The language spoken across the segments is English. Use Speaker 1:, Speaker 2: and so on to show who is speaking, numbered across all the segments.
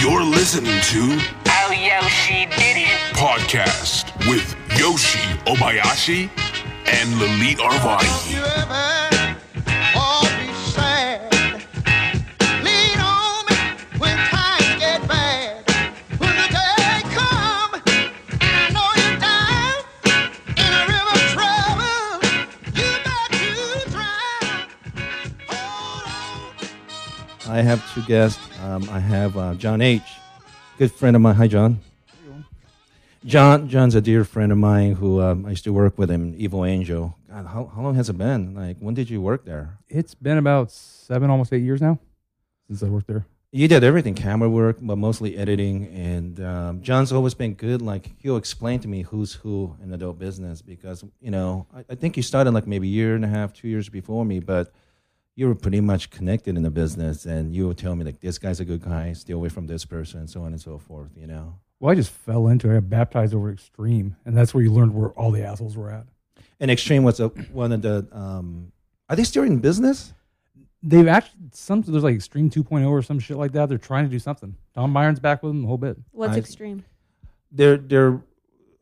Speaker 1: You're listening to
Speaker 2: Oh, Yoshi did it.
Speaker 1: Podcast with Yoshi Obayashi and Lalit Arvani.
Speaker 3: you ever all be sad? Lean on me when times get bad. When the day come, and I know you're down in a river of trouble, you got to drown. Hold on.
Speaker 4: I have two guests. Um, I have uh, John H, good friend of mine. Hi, John. John, John's a dear friend of mine who um, I used to work with him, Evil Angel. God, how, how long has it been? Like, when did you work there?
Speaker 5: It's been about seven, almost eight years now since I worked there.
Speaker 4: You did everything, camera work, but mostly editing. And um, John's always been good. Like, he'll explain to me who's who in adult business because, you know, I, I think you started like maybe a year and a half, two years before me, but you were pretty much connected in the business. And you would tell me, like, this guy's a good guy, stay away from this person, and so on and so forth, you know?
Speaker 5: Well, I just fell into it. I got baptized over Extreme, and that's where you learned where all the assholes were at.
Speaker 4: And Extreme was a, one of the. Um, are they still in business?
Speaker 5: They've actually some there's like Extreme 2.0 or some shit like that. They're trying to do something. Tom Byron's back with them the whole bit.
Speaker 6: What's
Speaker 4: I-
Speaker 6: extreme?
Speaker 4: They're they're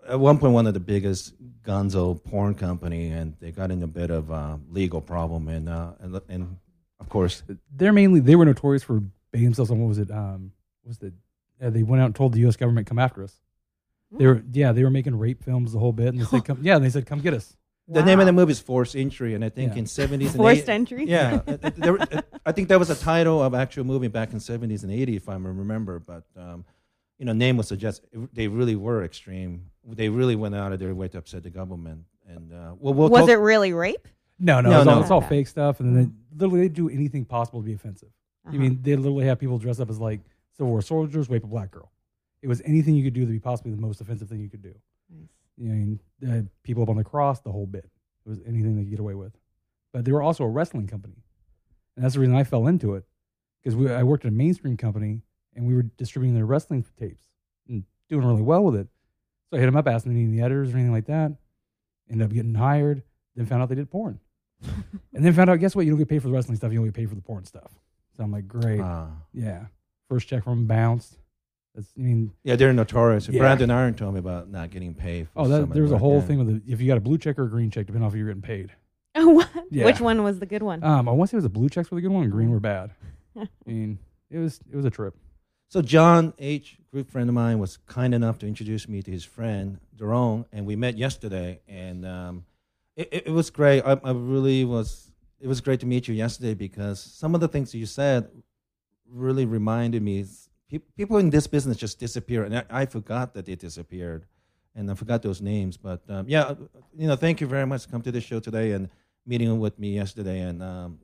Speaker 4: at one point one of the biggest gonzo porn company, and they got in a bit of uh, legal problem, and uh, and and of course,
Speaker 5: They're mainly they were notorious for baiting themselves on what was it? Um, was the uh, they went out and told the U.S. government come after us. They were yeah they were making rape films the whole bit, and they said come yeah and they said come get us.
Speaker 4: the name of the movie is Forced Entry, and I think
Speaker 5: Yeah.
Speaker 4: in seventies and
Speaker 6: Forced
Speaker 4: 80s
Speaker 6: entry?
Speaker 4: Yeah, uh, uh, there, uh, I think that was a title of actual movie back in seventies and eighties, if I remember. But um, you know, name would suggest they really were extreme. They really went out of their way to upset the government. And uh, well, we'll
Speaker 6: Was
Speaker 4: talk-
Speaker 6: it really rape?
Speaker 5: No, no,
Speaker 4: No,
Speaker 5: it's, all,
Speaker 4: no.
Speaker 5: it's all fake stuff, and then they, literally they do anything possible to be offensive. I
Speaker 6: Uh-huh.
Speaker 5: mean, they literally have people dress up as like Civil War soldiers, rape a black girl. It was anything you could do to be possibly the most offensive thing you could do.
Speaker 6: Nice.
Speaker 5: You know, I mean, uh, people up on the cross, the whole bit. It was anything they could get away with. But they were also a wrestling company, and that's the reason I fell into it because I worked at a mainstream company and we were distributing their wrestling tapes and doing really well with it. So I hit them up, asked them any of the editors or anything like that. Ended up getting hired. Then found out they did porn, and then found out guess what? You don't get paid for the wrestling stuff. You only get paid for the porn stuff. So I'm like, great,
Speaker 4: Ah.
Speaker 5: yeah. First check from bounced. That's I mean,
Speaker 4: yeah, they're notorious.
Speaker 5: Yeah.
Speaker 4: Brandon Iron told me about not getting paid. For
Speaker 5: oh,
Speaker 4: some
Speaker 5: that,
Speaker 4: of the
Speaker 5: a whole thing with the, if you got a blue check or a green check, depending on if you're getting paid.
Speaker 6: Oh, what?
Speaker 5: Yeah.
Speaker 6: Which one was the good one?
Speaker 5: Um, I want to say it was the blue checks were the good one, and green were bad. I mean, it was it was a trip.
Speaker 4: So John H, good friend of mine, was kind enough to introduce me to his friend Jerome, and we met yesterday, and um, it, it, was great. I, I really was. It was great to meet you yesterday because some of the things you said really reminded me. Pe- people in this business just disappear, and I, I forgot that they disappeared, and I forgot those names. But um, yeah, you know, thank you very much. Come to the show today and meeting with me yesterday, and um,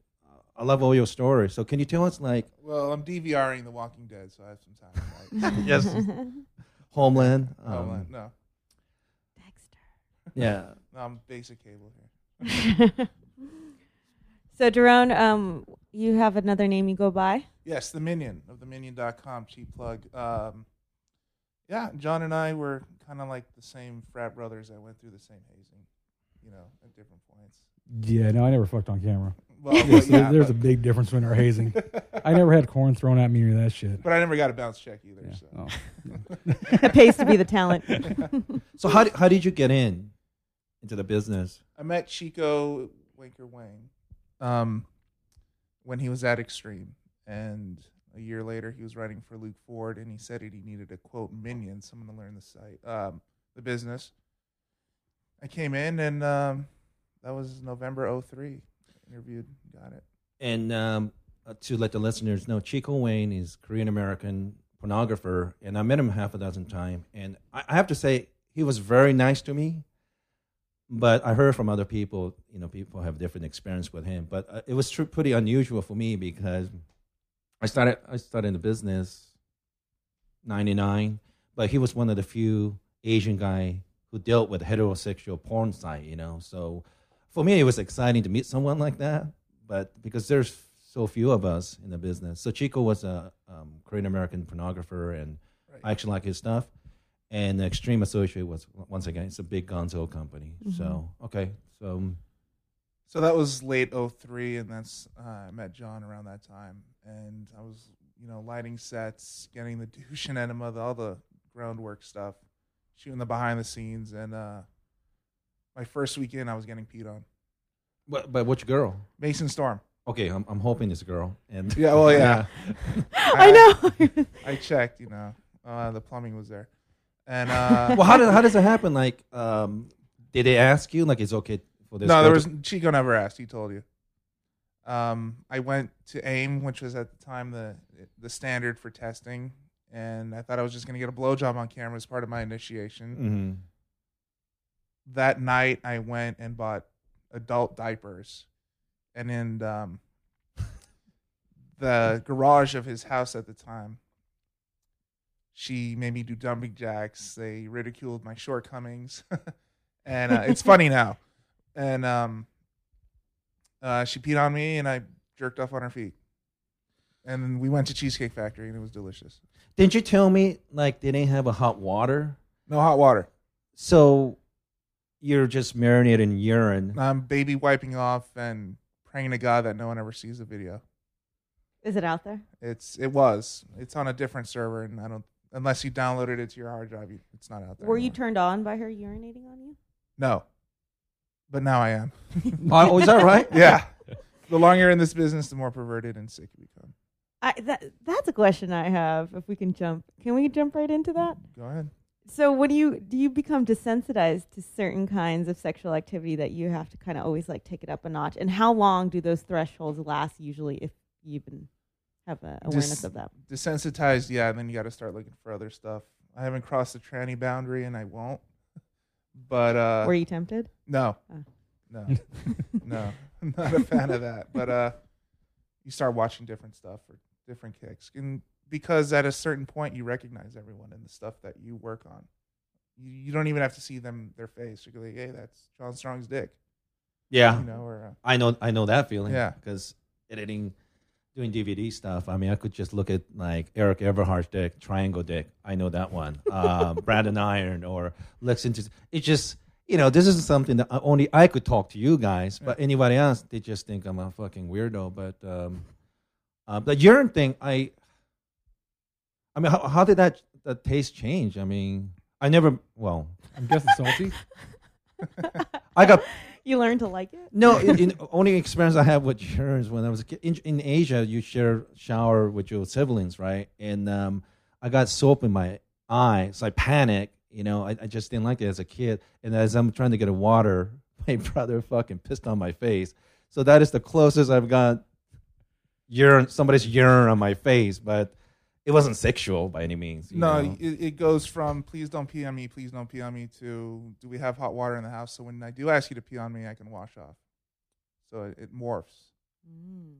Speaker 4: I love all your stories. So can you tell us like
Speaker 7: Well, I'm DVRing The Walking Dead, so I have some time. Right?
Speaker 4: yes, Homeland? um,
Speaker 7: uh, no, Dexter.
Speaker 4: Yeah.
Speaker 7: no, I'm basic cable here.
Speaker 6: so, Jerome, um, you have another name you go by?
Speaker 7: Yes, the Minion of the Minion.com, cheap plug. Um, yeah, John and I were kind of like the same frat brothers that went through the same hazing, you know, at different points.
Speaker 5: Yeah, no, I never fucked on camera.
Speaker 7: Well,
Speaker 5: Yes,
Speaker 7: well, yeah,
Speaker 5: there's a big difference between our hazing. I never had corn thrown at me or that shit.
Speaker 7: But I never got a bounce check either.
Speaker 5: Yeah.
Speaker 7: So.
Speaker 5: Oh.
Speaker 6: it pays to be the talent.
Speaker 4: So how did, how did you get in into the business?
Speaker 7: I met Chico Winker Wang um, when he was at Extreme, and a year later he was writing for Luke Ford, and he said that he needed a quote minion, someone to learn the site, um, the business. I came in, and um, that was November 03. Interviewed, got it.
Speaker 4: And um, uh, to let the listeners know, Chico Wang is Korean American pornographer, and I met him half a dozen times. And I, I have to say, he was very nice to me. But I heard from other people, you know, people have different experience with him. But uh, it was tr- pretty unusual for me because I started I started in the business '99, but he was one of the few Asian guy who dealt with heterosexual porn site, you know. So for me, it was exciting to meet someone like that. But because there's so few of us in the business, so Chico was a um, Korean American pornographer, and I actually like his stuff. And the Extreme Associate was once again, it's a big Gonzo company. So okay, so um,
Speaker 7: So that was late 03, and that's uh, I met John around that time, and I was, you know, lighting sets, getting the douche and enema, the, all the groundwork stuff, shooting the behind the scenes, and uh, my first weekend I was getting peed on.
Speaker 4: But, but which girl?
Speaker 7: Mason Storm.
Speaker 4: Okay, I'm, I'm hoping it's a girl. And
Speaker 7: Yeah, well, yeah.
Speaker 6: I know.
Speaker 7: I checked, you know, uh, the plumbing was there, and uh,
Speaker 4: well, how does how does it happen? Like, um, did they ask you like it's okay for this?
Speaker 7: no,
Speaker 4: girl
Speaker 7: there
Speaker 4: to-
Speaker 7: was Chico never asked. He told you. Um, I went to AIM, which was at the time the the standard for testing, and I thought I was just gonna get a blowjob on camera as part of my initiation. That night, I went and bought adult diapers, and in um, the garage of his house at the time, she made me do jumping jacks. They ridiculed my shortcomings, and uh, it's funny now. And um, uh, she peed on me, and I jerked off on her feet. And then we went to Cheesecake Factory, and it was delicious.
Speaker 4: Didn't you tell me like they didn't have a hot water?
Speaker 7: No hot water.
Speaker 4: So you're just marinated in urine.
Speaker 7: I'm baby wiping off and praying to God that no one ever sees the video.
Speaker 6: Is it out there?
Speaker 7: It's it was. It's on a different server, and I don't unless you downloaded it to your hard drive. You, it's not out there.
Speaker 6: Were you
Speaker 7: anymore.
Speaker 6: turned on by her urinating on you?
Speaker 7: no, but now I am.
Speaker 4: oh, is that right?
Speaker 7: yeah. The longer you're in this business, the more perverted and sick you become.
Speaker 6: I, that, that's a question I have. If we can jump, can we jump right into that?
Speaker 7: Go ahead.
Speaker 6: So, what do you do? You become desensitized to certain kinds of sexual activity that you have to kind of always like take it up a notch. And how long do those thresholds last? Usually, if you even have a awareness
Speaker 7: Dis-
Speaker 6: of that.
Speaker 7: Desensitized, yeah. And then you got to start looking for other stuff. I haven't crossed the tranny boundary, and I won't. But uh,
Speaker 6: Were you tempted?
Speaker 7: No,
Speaker 6: Oh.
Speaker 7: no, no, I'm not a fan of that. But uh, you start watching different stuff for different kicks, and because at a certain point you recognize everyone in the stuff that you work on. You, you don't even have to see them their face. You're like, hey, that's John Strong's dick,
Speaker 4: Yeah,
Speaker 7: you know, or uh,
Speaker 4: I know. I know that feeling.
Speaker 7: Yeah.
Speaker 4: because editing, doing DVD stuff. I mean, I could just look at like Eric Everhart's dick, Triangle Dick. I know that one. Um, Brandon Iron or Lexington. It's just you know, this isn't something that only I could talk to you guys, but anybody else, they just think I'm a fucking weirdo. But um, uh, the urine thing, I, I mean, how, how did that the taste change? I mean, I never. Well,
Speaker 5: I'm guessing salty.
Speaker 4: I got
Speaker 6: You learned to like it.
Speaker 4: no, in, in, only experience I have with urine when I was a kid. In, in Asia, you share shower with your siblings, right? And um, I got soap in my eye, so I panicked. You know, I, I just didn't like it as a kid. And as I'm trying to get a water, my brother fucking pissed on my face. So that is the closest I've got urine, somebody's urine on my face, but it wasn't sexual by any means. you
Speaker 7: no,
Speaker 4: know?
Speaker 7: it, it goes from please don't pee on me, please don't pee on me to do we have hot water in the house? So when I do ask you to pee on me, I can wash off. So it, it morphs.
Speaker 6: Mm.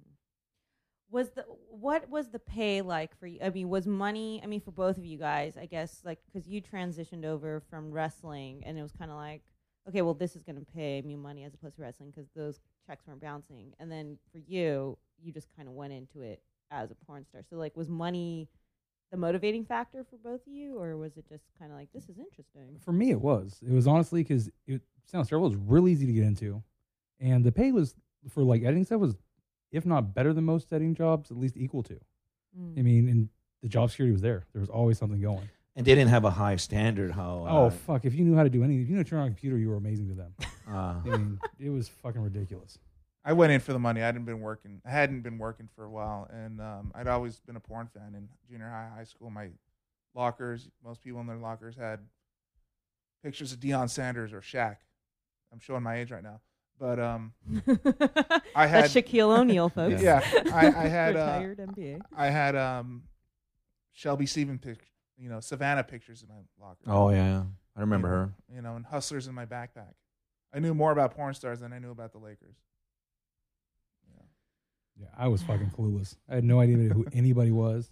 Speaker 6: Was the what was the pay like for you? I mean, was money? I mean, for both of you guys, I guess, like because you transitioned over from wrestling, and it was kind of like, okay, well, this is going to pay me money as opposed to wrestling because those checks weren't bouncing. And then for you, you just kind of went into it as a porn star. So, like, was money the motivating factor for both of you, or was it just kind of like this is interesting?
Speaker 5: For me, it was. It was honestly because it sounds terrible. It was really easy to get into, and the pay was for like editing stuff was, if not better than most editing jobs, at least equal to.
Speaker 6: Mm.
Speaker 5: I mean, and the job security was there. There was always something going.
Speaker 4: and they didn't have a high standard. How?
Speaker 5: oh
Speaker 4: Uh,
Speaker 5: fuck! If you knew how to do anything, if you knew how to turn on a computer, you were amazing to them.
Speaker 4: uh,
Speaker 5: I mean, it was fucking ridiculous.
Speaker 7: I went in for the money. I hadn't been working. I hadn't been working for a while, and um, I'd always been a porn fan in junior high, high school. My lockers, most people in their lockers had pictures of Deion Sanders or Shaq. I'm showing my age right now, but um, I had-
Speaker 6: That's Shaquille O'Neal, folks.
Speaker 7: yeah, I, I had uh,
Speaker 6: retired NBA.
Speaker 7: I had um, Shelby Steven pic, you know, Savannah pictures in my locker.
Speaker 4: oh yeah, I remember
Speaker 7: you know,
Speaker 4: her.
Speaker 7: You know, and hustlers in my backpack. I knew more about porn stars than I knew about the Lakers.
Speaker 5: Yeah, I was fucking clueless. I had no idea who anybody was.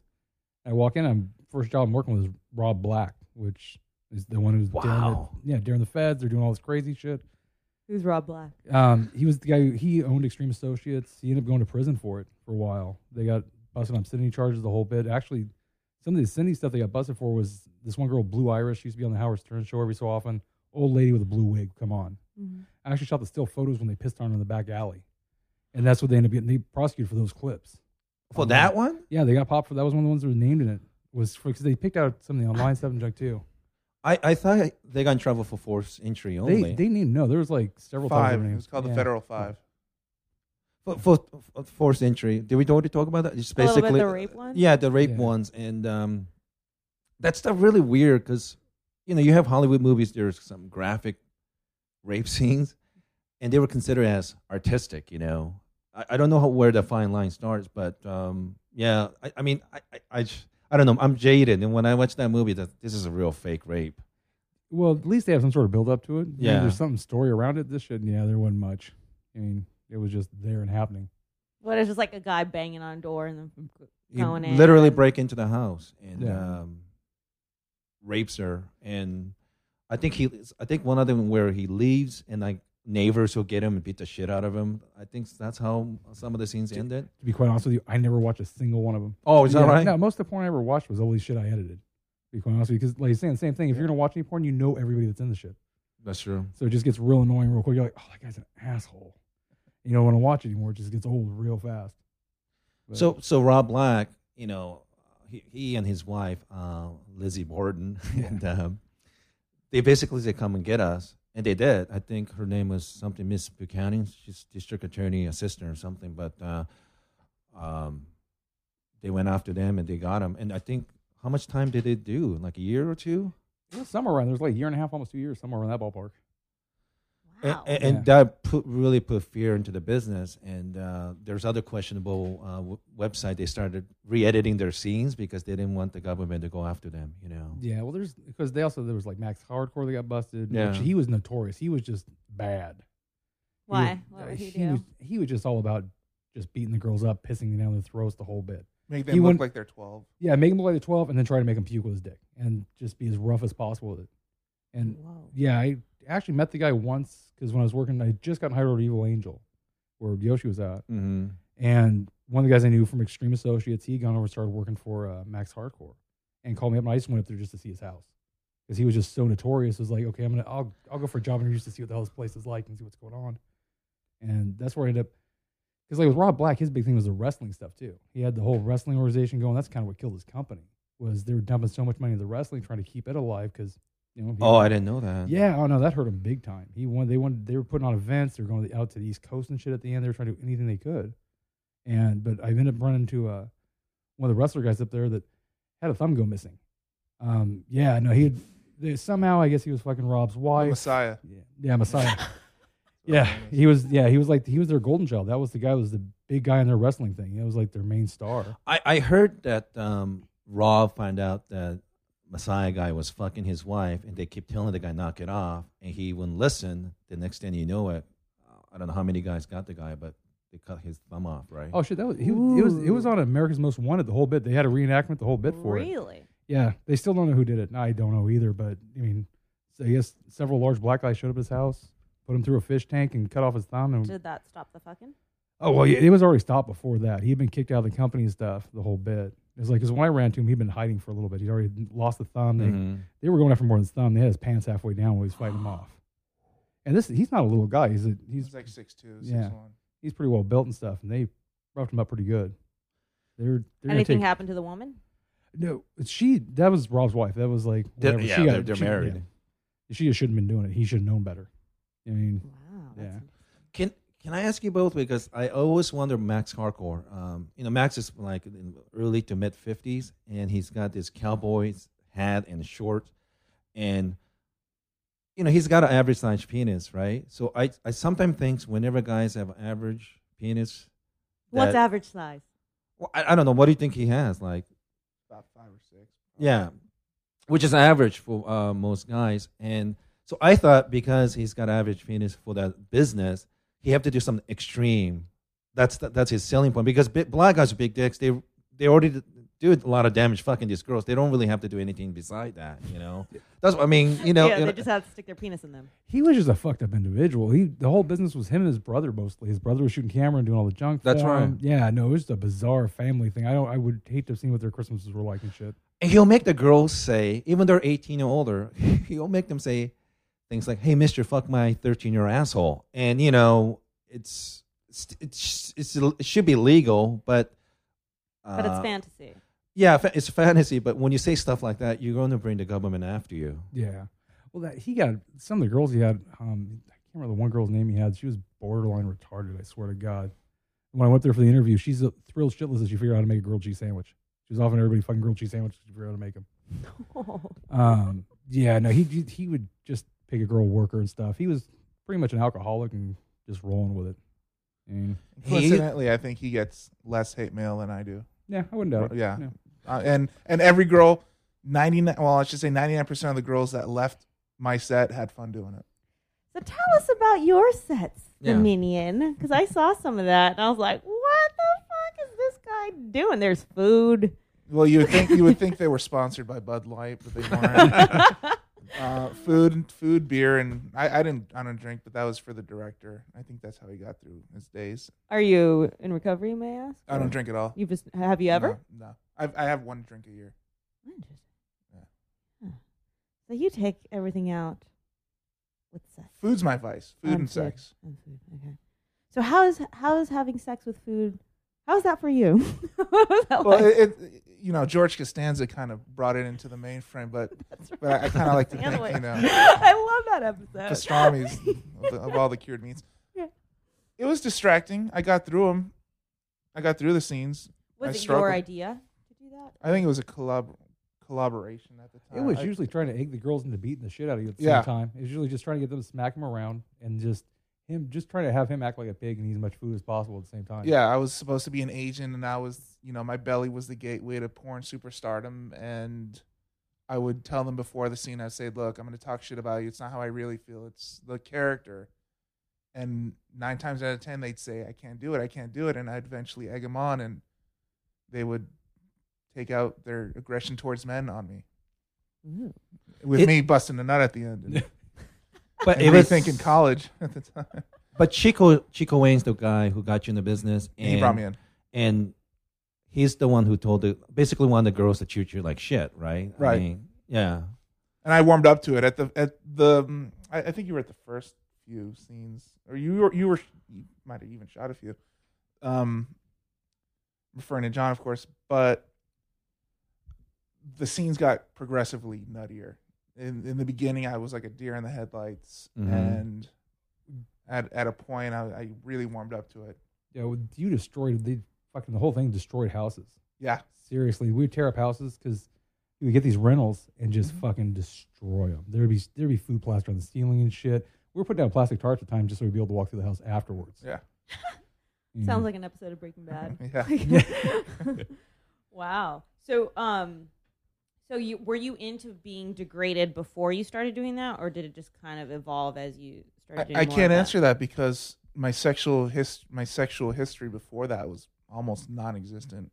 Speaker 5: I walk in. I'm first job I'm working with is Rob Black, which is the one who's during
Speaker 4: Wow.
Speaker 5: the, yeah during the feds. They're doing all this crazy shit.
Speaker 6: Who's Rob Black?
Speaker 5: Um, he was the guy who he owned Extreme Associates. He ended up going to prison for it for a while. They got busted on obscenity charges, the whole bit. Actually, some of the obscenity stuff they got busted for was this one girl, Blue Iris. She used to be on the Howard Stern show every so often. Old lady with a blue wig. Come on.
Speaker 6: Mhm.
Speaker 5: I actually shot the still photos when they pissed on her in the back alley, and that's what they ended up getting. They prosecuted for those clips.
Speaker 4: For that one,
Speaker 5: Yeah, they got popped for that. Was one of the ones that was named in it. Was because they picked out some of the online stuff and junk too.
Speaker 4: I, I thought they got in trouble for forced entry only.
Speaker 5: They they named no. There was like several
Speaker 7: Five.
Speaker 5: times
Speaker 7: It was called the Federal Five.
Speaker 4: for, for, for forced entry. Did we already talk about that? Just
Speaker 6: A little
Speaker 4: basically
Speaker 6: the rape one?
Speaker 4: Yeah, the rape
Speaker 5: Yeah.
Speaker 4: ones, and um, that stuff really weird because you know you have Hollywood movies. There's some graphic rape scenes, and they were considered as artistic. You know, I, I don't know how, where the fine line starts, but um, yeah, I, mean I mean, I, I, I, j- I don't know. I'm jaded, and when I watch that movie, that this is a real fake rape.
Speaker 5: Well, at least they have some sort of build up to it. You know,
Speaker 4: Yeah.
Speaker 5: there's some story around it. This shit, yeah, there wasn't much. I mean, it was just there and happening.
Speaker 6: What if it's like a guy banging on a door and then
Speaker 4: He
Speaker 6: going in?
Speaker 4: literally
Speaker 6: and-
Speaker 4: break into the house and
Speaker 5: Yeah.
Speaker 4: um, rapes her, and I think he, I think one of them where he leaves and like neighbors will get him and beat the shit out of him. I think that's how some of the scenes ended.
Speaker 5: To be quite honest with you, I never watched a single one of them.
Speaker 4: Oh, is that right?
Speaker 5: No, most of the porn I ever watched was all always shit I edited. To be quite honest with you, because like you're saying the same thing. If you're gonna watch any porn, you know everybody that's in the shit.
Speaker 4: That's true.
Speaker 5: So it just gets real annoying real quick. You're like, oh, that guy's an asshole. You don't want to watch it anymore. It just gets old real fast. But-
Speaker 4: So, so Rob Black, you know, he, he and his wife, uh, Lizzie Borden, and um, they basically said, "Come and get us," and they did. I think her name was something Miss Buchanan. She's district attorney assistant or something. But uh, um, they went after them and they got them. And I think how much time did they do? Like a year or two?
Speaker 5: it was somewhere around. There's like a year and a half, almost two years, somewhere around that ballpark.
Speaker 6: Wow.
Speaker 4: And, and, and
Speaker 5: Yeah.
Speaker 4: that put really put fear into the business. And uh, there's other questionable uh, w- website. They started re-editing their scenes because they didn't want the government to go after them. You know.
Speaker 5: Yeah, well, there's because they also there was like Max Hardcore that got busted.
Speaker 4: Yeah.
Speaker 5: which he was notorious. He was just bad. He
Speaker 6: Why?
Speaker 5: was-
Speaker 6: What would he
Speaker 5: he
Speaker 6: do?
Speaker 5: was he was just all about just beating the girls up, pissing them down their throats the whole bit.
Speaker 7: Make
Speaker 5: He
Speaker 7: them look
Speaker 5: wouldn't-
Speaker 7: like they're 12.
Speaker 5: Yeah, make them look like they're twelve, and then try to make them puke with his dick, and just be as rough as possible with it. And
Speaker 6: Whoa.
Speaker 5: yeah, I actually met the guy once because when I was working, I had just got hired over Evil Angel, where Yoshi was at,
Speaker 4: Mm-hmm.
Speaker 5: and one of the guys I knew from Extreme Associates, he had gone over and started working for uh, Max Hardcore, and called me up, and I just went up there just to see his house because he was just so notorious. It was like, okay, I'm gonna, I'll, I'll go for a job interview just to see what the hell this place is like and see what's going on, and that's where I ended up. Because like with Rob Black, his big thing was the wrestling stuff too. He had the whole wrestling organization going. That's kind of what killed his company. Was they were dumping so much money into wrestling, trying to keep it alive. Because you know, he-
Speaker 4: Oh, I didn't know that.
Speaker 5: yeah, oh no, that hurt him big time. He wanted, they wanted, they were putting on events. They were going out to the East Coast and shit at the end. They were trying to do anything they could. And but I ended up running into uh, one of the wrestler guys up there that had a thumb go missing. Um, yeah, no, he had, they, somehow I guess he was fucking Rob's
Speaker 7: The
Speaker 5: wife.
Speaker 7: Messiah.
Speaker 5: Yeah, yeah, Messiah. yeah, he was. Yeah, he was like he was their golden child. That was the guy. who Was the big guy in their wrestling thing. He was like their main star.
Speaker 4: I, I heard that um, Rob found out that Messiah guy was fucking his wife, and they keep telling the guy knock it off, and he wouldn't listen. The next thing you know it, I don't know how many guys got the guy, but they cut his thumb off, right?
Speaker 5: Oh shit, that was he, it was it was on America's Most Wanted. The whole bit. They had a reenactment. The whole bit for it.
Speaker 6: really?
Speaker 5: Yeah, they still don't know who did it. I don't know either, but I mean, so I guess several large black guys showed up at his house, put him through a fish tank, and cut off his thumb. And
Speaker 6: Did that stop the fucking?
Speaker 5: oh well, yeah, it was already stopped before that. He had been kicked out of the company and stuff. The whole bit. It was like because when I ran to him, he'd been hiding for a little bit. He'd already lost the thumb. They
Speaker 4: Mhm.
Speaker 5: they were going after more than his thumb. They had his pants halfway down while he was fighting him off. And this he's not a little guy. He's a, he's
Speaker 7: He's like 6'2",
Speaker 5: Yeah.
Speaker 7: 6'1".
Speaker 5: he's pretty well built and stuff. And they roughed him up pretty good. They're, they're
Speaker 6: Anything
Speaker 5: take,
Speaker 6: happened to the woman?
Speaker 5: No, she that was Rob's wife. That was like
Speaker 4: They're-
Speaker 5: whatever.
Speaker 4: yeah,
Speaker 5: she got,
Speaker 4: they're- they're
Speaker 5: she-
Speaker 4: married.
Speaker 5: yeah. She just shouldn't have been doing it. He should have known better. I mean,
Speaker 6: Wow.
Speaker 5: Yeah.
Speaker 4: Can Can I ask you both because I always wonder Max Hardcore. Um, you know, Max is like in early to mid fifties, and he's got this cowboy's hat and shorts, and you know he's got an average size penis, right? So I I sometimes think whenever guys have an average penis,
Speaker 6: What's
Speaker 4: that-
Speaker 6: average size?
Speaker 4: Well, I, I don't know. What do you think he has? Like,
Speaker 7: About five or six.
Speaker 4: yeah, which is average for uh, most guys. And so I thought because he's got average penis for that business, he have to do something extreme. That's the, that's his selling point. Because big, black guys with big dicks, they they already do a lot of damage fucking these girls. They don't really have to do anything beside that. You know, that's what I mean. You know,
Speaker 6: yeah,
Speaker 4: you
Speaker 6: they
Speaker 4: know-
Speaker 6: just have to stick their penis in them.
Speaker 5: he was just a fucked up individual. He the whole business was him and his brother mostly. His brother was shooting camera and doing all the junk.
Speaker 4: That's
Speaker 5: for
Speaker 4: right.
Speaker 5: him. Yeah, no, it was just a bizarre family thing. I don't. I would hate to have seen what their Christmases were like and shit.
Speaker 4: And he'll make the girls say, even though they're 18 or older, he'll make them say things like, "Hey, Mister, fuck my 13 year old asshole," and you know, it's it's it's, it's it should be legal, but
Speaker 6: But it's
Speaker 4: Uh,
Speaker 6: fantasy.
Speaker 4: Yeah, it's fantasy, but when you say stuff like that, you're going to bring the government after you.
Speaker 5: Yeah. Well, that he got some of the girls he had. Um, I can't remember the one girl's name he had. She was borderline retarded. I swear to God. When I went there for the interview, she's a thrilled shitless that she figured out how to make a grilled cheese sandwich. She was offering everybody fucking grilled cheese sandwiches. She figured out how to make them. Um, yeah, no, he he- he would just pick a girl worker and stuff. He was pretty much an alcoholic and just rolling with it. And
Speaker 7: Coincidentally, I think he gets less hate mail than I do.
Speaker 5: yeah, I wouldn't doubt it.
Speaker 7: Yeah. Uh, and and every girl, ninety nine. Well, I should say ninety nine percent of the girls that left my set had fun doing it.
Speaker 6: So tell us about your sets,
Speaker 4: Yeah.
Speaker 6: Dominion, because I saw some of that and I was like, "What the fuck is this guy doing?" There's food.
Speaker 7: Well, you would think you would think they were sponsored by Bud Light, but they weren't. uh, food, food, beer, and I, I didn't. I don't drink, but that was for the director. I think that's how he got through his days.
Speaker 6: Are you in recovery? May I ask?
Speaker 7: I don't drink at all.
Speaker 6: You just have you ever?
Speaker 7: No, no. I've, I have one drink a year.
Speaker 6: Interesting.
Speaker 7: Yeah.
Speaker 6: Huh. So you take everything out with sex.
Speaker 7: Food's my vice. Food and
Speaker 6: food.
Speaker 7: sex.
Speaker 6: And food. Okay. So how is how is having sex with food? How is that for you? what was that
Speaker 7: Well,
Speaker 6: like?
Speaker 7: it, it you know George Costanza kind of brought it into the mainframe, but
Speaker 6: That's
Speaker 7: but I, I kind of like to
Speaker 6: The other
Speaker 7: think you know
Speaker 6: I love that episode.
Speaker 7: pastrami's of, the, of all the cured meats.
Speaker 6: Yeah.
Speaker 7: It was distracting. I got through them. I got through the scenes. I
Speaker 6: Was it
Speaker 7: struggled.
Speaker 6: your idea to do that?
Speaker 7: I think it was a collab collaboration at the time.
Speaker 5: It was
Speaker 7: I-
Speaker 5: usually trying to egg the girls into beating the shit out of you at the
Speaker 7: Yeah.
Speaker 5: same time. It was usually just trying to get them to smack him around and just him just trying to have him act like a pig and eat as much food as possible at the same time.
Speaker 7: yeah, I was supposed to be an agent, and I was, you know, my belly was the gateway to porn superstardom, and I would tell them before the scene, I'd say, "Look, I'm going to talk shit about you. It's not how I really feel. It's the character." And nine times out of ten, they'd say, "I can't do it. I can't do it," and I'd eventually egg them on, and they would take out their aggression towards men on me,
Speaker 6: Ooh.
Speaker 7: with
Speaker 4: It-
Speaker 7: me busting a nut at the end.
Speaker 4: But it was
Speaker 7: thinking college at the time.
Speaker 4: But Chico Chico Wang's the guy who got you in the business, and
Speaker 7: he brought me in.
Speaker 4: and he's the one who told the basically one of the girls to treat you like shit, right? I
Speaker 7: Right.
Speaker 4: mean, yeah.
Speaker 7: and I warmed up to it at the at the. I, I think you were at the first few scenes, or you were you were you might have even shot a few. Um, referring to John, of course, but the scenes got progressively nuttier. In in the beginning, I was like a deer in the headlights,
Speaker 4: Mhm.
Speaker 7: and at at a point, I, I really warmed up to it.
Speaker 5: Yeah, well, you destroyed the fucking the whole thing destroyed houses.
Speaker 7: Yeah,
Speaker 5: Seriously, we would tear up houses because we would get these rentals and just
Speaker 7: Mm-hmm.
Speaker 5: fucking destroy them. There'd be there'd be food plaster on the ceiling and shit. We were putting down plastic tarps at the time just so we'd be able to walk through the house afterwards.
Speaker 7: yeah,
Speaker 5: You
Speaker 6: Sounds like an episode of Breaking Bad.
Speaker 7: yeah.
Speaker 6: wow. So, um, so you were you into being degraded before you started doing that, or did it just kind of evolve as you started?
Speaker 7: I, I can't answer that because my sexual his my sexual history before that was almost non-existent.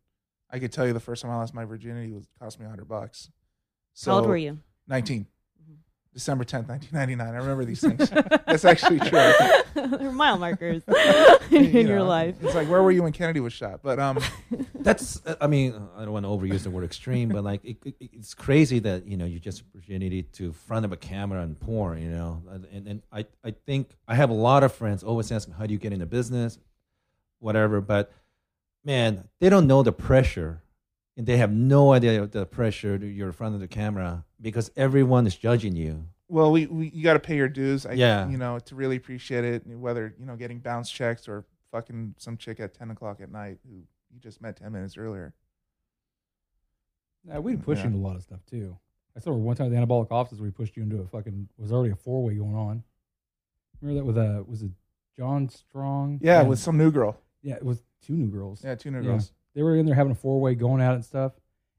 Speaker 7: I could tell you the first time I lost my virginity was cost me a hundred bucks. So
Speaker 6: How old were you?
Speaker 7: 19. December 10th, 1999. I remember these things. That's actually true.
Speaker 6: They're mile markers
Speaker 7: You
Speaker 6: in your
Speaker 7: know,
Speaker 6: life.
Speaker 7: It's like where were you when Kennedy was shot? But um
Speaker 4: That's I mean I don't want to overuse the word extreme, but like it, it, it's crazy that you know you just virginity to front of a camera and porn, you know, and and I I think I have a lot of friends always ask me how do you get into business, whatever, but man they don't know the pressure, and they have no idea the pressure to you're in front of the camera because everyone is judging you.
Speaker 7: well we, we you got to pay your dues. I,
Speaker 4: Yeah.
Speaker 7: You know to really appreciate it, whether you know getting bounce checks or fucking some chick at 10 o'clock at night who you just met 10 minutes earlier.
Speaker 5: Yeah, we'd push
Speaker 7: Yeah.
Speaker 5: you into a lot of stuff too. I saw one time at the anabolic offices where we pushed you into a fucking was already a four way going on. Remember that with uh was it John Strong?
Speaker 7: Yeah,
Speaker 5: And-
Speaker 7: with some new girl.
Speaker 5: yeah, it was two new girls.
Speaker 7: Yeah, two new
Speaker 5: Yeah.
Speaker 7: girls.
Speaker 5: They were in there having a four way going at it and stuff.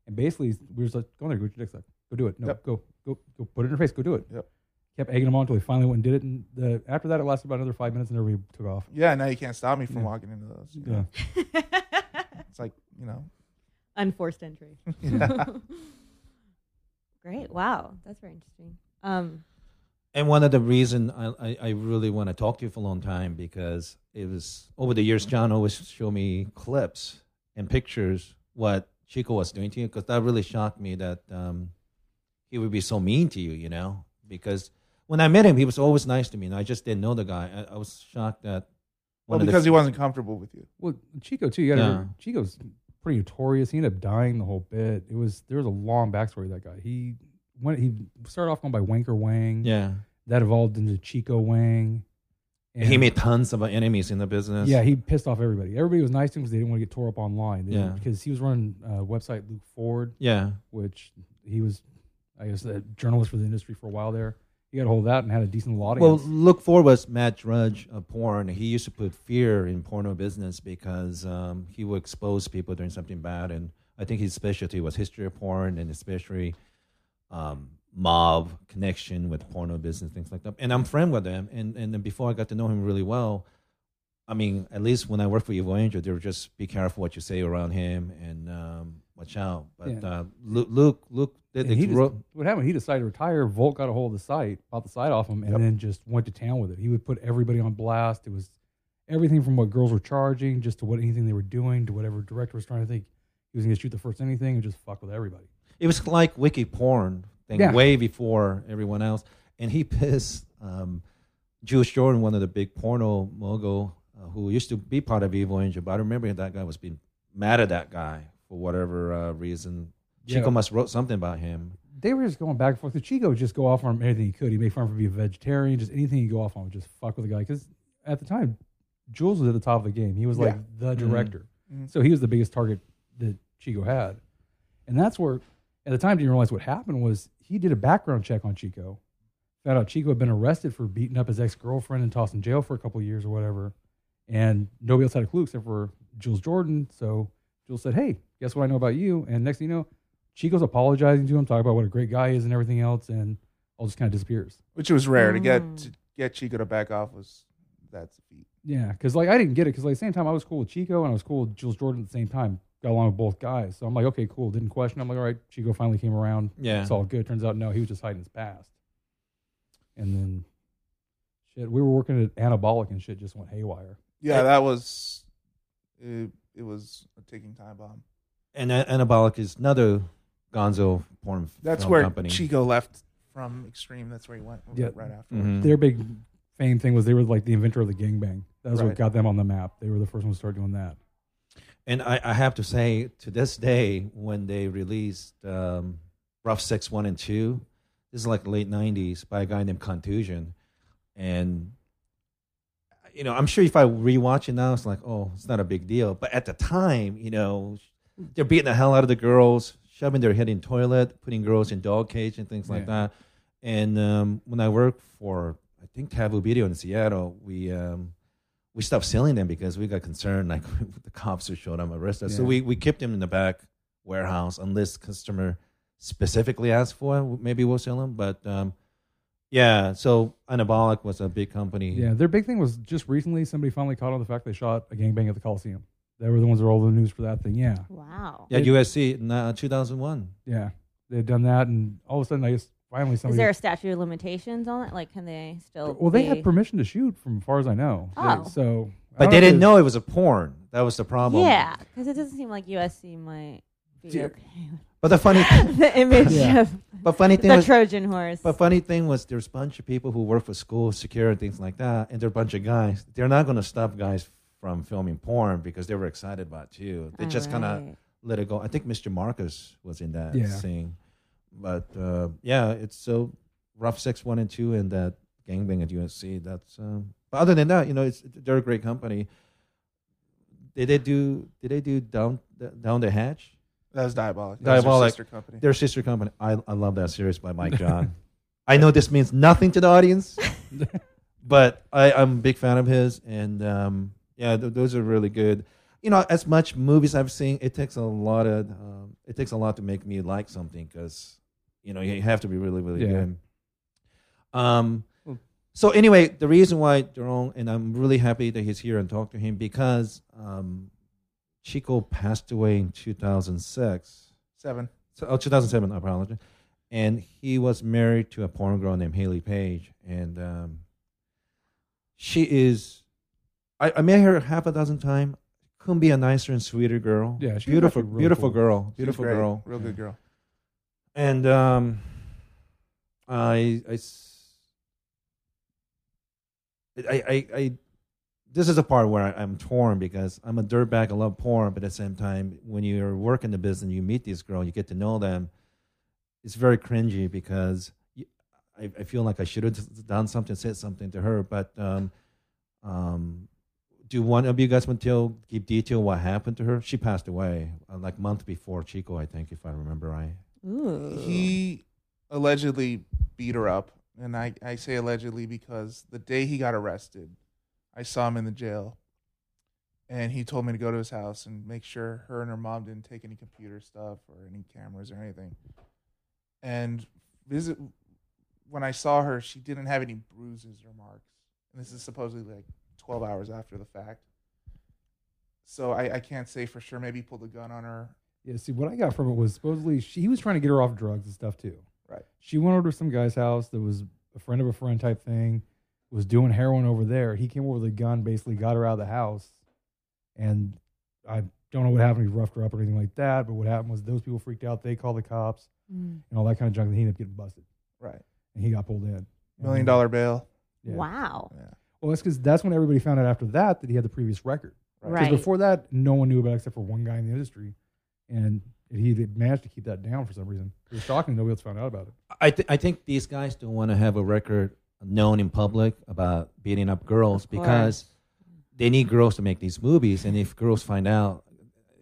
Speaker 5: And basically we were just like, go in there, go get your dick sucked. Go do it. No,
Speaker 7: Yep.
Speaker 5: go, go, go put it in her face, go do it.
Speaker 7: Yep.
Speaker 5: Kept egging him on until he finally went and did it. And the, after that, it lasted about another five minutes and everybody took off.
Speaker 7: Yeah, now you can't stop me from
Speaker 5: Yeah.
Speaker 7: walking into those. you
Speaker 5: Yeah.
Speaker 7: It's like, you know,
Speaker 6: Unforced entry.
Speaker 7: Yeah.
Speaker 6: Great. Wow, that's very interesting. Um,
Speaker 4: And one of the reason I, I, I really want to talk to you for a long time because it was over the years, John always showed me clips and pictures what Chico was doing to you because that really shocked me that um, he would be so mean to you, you know. Because when I met him, he was always nice to me, and I just didn't know the guy. I, I was shocked that.
Speaker 7: well,
Speaker 4: one of the
Speaker 7: because he wasn't comfortable with you.
Speaker 5: Well, Chico, too. You gotta
Speaker 4: Yeah.
Speaker 5: remember, Chico's pretty notorious. He ended up dying the whole bit. It was there was a long backstory of that guy. He went he started off going by Wanker Wang.
Speaker 4: Yeah.
Speaker 5: That evolved into Chico Wang.
Speaker 4: he made tons of enemies in the business.
Speaker 5: Yeah, he pissed off everybody. Everybody was nice to him because they didn't want to get tore up online. They
Speaker 4: Yeah.
Speaker 5: because he was running a website Luke Ford,
Speaker 4: Yeah.
Speaker 5: which he was, I guess, a journalist for the industry for a while there. He got a hold of that and had a decent
Speaker 4: Well,
Speaker 5: audience.
Speaker 4: look for was Matt Drudge of porn. He used to put fear in porno business because um, he would expose people doing something bad, and I think his specialty was history of porn and especially um, mob connection with porno business, things like that. And I'm friend with him. and and before I got to know him really well, I mean, at least when I worked for Evil Angel, they were just be careful what you say around him and um, watch out. But
Speaker 5: Yeah.
Speaker 4: uh, Luke, Luke, Luke,
Speaker 5: he just-
Speaker 4: wrote-
Speaker 5: what happened? He decided to retire. Volt got a hold of the site, bought the site off him, and
Speaker 4: Yep.
Speaker 5: then just went to town with it. He would put everybody on blast. It was everything from what girls were charging, just to what anything they were doing, to whatever director was trying to think he was going to shoot the first anything and just fuck with everybody.
Speaker 4: it was like wiki porn thing
Speaker 5: Yeah.
Speaker 4: way before everyone else. And he pissed um, Jules Jordan, one of the big porno mogul, uh, who used to be part of Evil Angel. But I remember that guy was being mad at that guy for whatever uh, reason.
Speaker 5: Yeah.
Speaker 4: Chico must wrote something about him.
Speaker 5: They were just going back and forth. The Chico would just go off on him anything he could. He made fun of him for being a vegetarian, just anything he'd go off on would just fuck with the guy. Because at the time, Jules was at the top of the game. He was like
Speaker 7: Yeah.
Speaker 5: the director.
Speaker 7: Mhm.
Speaker 5: So he was the biggest target that Chico had. And that's where, at the time, didn't realize what happened was he did a background check on Chico. Found out Chico had been arrested for beating up his ex girlfriend and tossed in jail for a couple of years or whatever. And nobody else had a clue except for Jules Jordan. So Jules said, Hey, guess what I know about you? And next thing you know, Chico's apologizing to him, talking about what a great guy he is and everything else. And all just kind of disappears.
Speaker 7: which was rare to get
Speaker 6: Mm.
Speaker 7: to get Chico to back off was that's a feat.
Speaker 5: Yeah, because like I didn't get it because like at the same time I was cool with Chico and I was cool with Jules Jordan at the same time. Got along with both guys, so I'm like, okay, cool. Didn't question. I'm like, all right, Chico finally came around.
Speaker 4: Yeah.
Speaker 5: it's all good. Turns out no, he was just hiding his past. And then, shit, we were working at Anabolic and shit just went haywire.
Speaker 7: Yeah, that was it, it was a ticking time bomb.
Speaker 4: And uh, Anabolic is another gonzo porn
Speaker 7: That's
Speaker 4: film
Speaker 7: where
Speaker 4: company.
Speaker 7: Chico left from Extreme. That's where he went
Speaker 5: Yeah.
Speaker 7: right after.
Speaker 4: Mhm.
Speaker 5: Their big fame thing was they were like the inventor of the gangbang. That was what got them on the map. They were the first ones to start doing that.
Speaker 4: And I, I have to say, to this day, when they released um, Rough Sex 1 and 2, this is like late 90s by a guy named Khan Tusion. And, you know, I'm sure if I rewatch it now, it's like, oh, it's not a big deal. But at the time, you know, they're beating the hell out of the girls, shoving their head in toilet, putting girls in dog cage and things like
Speaker 5: Yeah.
Speaker 4: that. And um, when I worked for, I think, Taboo Video in Seattle, we um, we stopped selling them because we got concerned, like the cops would show them arrest us. So we, we kept them in the back warehouse unless customer specifically asked for it. Maybe we'll sell them. But um, yeah, so Anabolic was a big company.
Speaker 5: Yeah, their big thing was just recently somebody finally caught on the fact they shot a gangbang at the Coliseum. They were the ones that were all the news for that thing. Yeah,
Speaker 6: Wow.
Speaker 4: Yeah,
Speaker 5: It-
Speaker 4: USC in uh, 2001.
Speaker 5: yeah, they had done that, and all of a sudden, I guess finally somebody.
Speaker 6: Is there a statute of limitations on it? Like, can they still?
Speaker 5: well, they
Speaker 6: be-
Speaker 5: had permission to shoot, from as far as I know.
Speaker 6: Oh.
Speaker 5: so I
Speaker 4: But they
Speaker 5: if
Speaker 4: didn't know it was a porn. That was the problem.
Speaker 6: Yeah, because it doesn't seem like USC might be
Speaker 7: Yeah.
Speaker 6: okay.
Speaker 4: But the funny,
Speaker 6: the image
Speaker 5: Yeah.
Speaker 6: of
Speaker 4: but funny thing
Speaker 6: the
Speaker 4: was,
Speaker 6: Trojan horse.
Speaker 4: But funny thing was, there's a bunch of people who work for school, security, and things like that, and they're a bunch of guys. They're not going to stop guys from filming porn because they were excited about it too. They just kind of let it go. I think Mr. Marcus was in that
Speaker 5: Yeah.
Speaker 4: scene, but uh, yeah, it's so rough sex one and two and that gangbang at USC. That's um, but other than that, you know, it's they're a great company. Did they do? Did they do down down the hatch?
Speaker 7: That was Diabolic.
Speaker 4: Diabolic.
Speaker 7: sister company.
Speaker 4: Their sister company. I, I love that series by Mike John. I know this means nothing to the audience, but I, I'm a big fan of his, and um, yeah, th- those are really good. You know, as much movies I've seen, it takes a lot of um, it takes a lot to make me like something because you know you have to be really really
Speaker 5: Yeah.
Speaker 4: good. Um. So anyway, the reason why Jerome and I'm really happy that he's here and talk to him because um, Chico passed away in 2006.
Speaker 7: Seven.
Speaker 4: So, oh, 2007, I apologize. And he was married to a porn girl named Haley Paige. And um, she is, I, I met her half a dozen times. Couldn't be a nicer and sweeter girl.
Speaker 5: Yeah,
Speaker 4: beautiful, beautiful
Speaker 5: cool.
Speaker 4: girl. Beautiful girl.
Speaker 7: Real good girl.
Speaker 4: And um, I, I, I, I this is a part where I, I'm torn because I'm a dirtbag. I love porn, but at the same time, when you're working the business, you meet these girls, you get to know them. It's very cringy because you, I, I feel like I should have done something, said something to her. But um, um, do one of you guys want to give detail what happened to her? She passed away uh, like month before Chico, I think, if I remember right.
Speaker 6: Ooh.
Speaker 7: He allegedly beat her up, and I, I say allegedly because the day he got arrested, I saw him in the jail, and he told me to go to his house and make sure her and her mom didn't take any computer stuff or any cameras or anything. And visit when I saw her, she didn't have any bruises or marks, and this is supposedly like 12 hours after the fact. So I, I can't say for sure. Maybe he pulled a gun on her.
Speaker 5: Yeah, see, what I got from it was supposedly she, he was trying to get her off drugs and stuff too.
Speaker 7: Right.
Speaker 5: She went over to some guy's house that was a friend of a friend type thing, was doing heroin over there. He came over with a gun, basically got her out of the house. And I don't know what happened. He roughed her up or anything like that. But what happened was those people freaked out. They called the cops
Speaker 6: Mm.
Speaker 5: and all that kind of junk. And he ended up getting busted.
Speaker 7: Right.
Speaker 5: And he got pulled in.
Speaker 7: Million
Speaker 5: And-
Speaker 7: dollar bail.
Speaker 5: Yeah.
Speaker 6: Wow.
Speaker 7: Yeah.
Speaker 5: Well, that's because that's when everybody found out after that that he had the previous record.
Speaker 7: Right.
Speaker 6: Right.
Speaker 5: Because before that, no one knew about it except for one guy in the industry. And he managed to keep that down for some reason. It was shocking. Nobody else found out about it.
Speaker 4: I, th- I think these guys don't want to have a record known in public about beating up girls
Speaker 6: Of course.
Speaker 4: because they need girls to make these movies. And if girls find out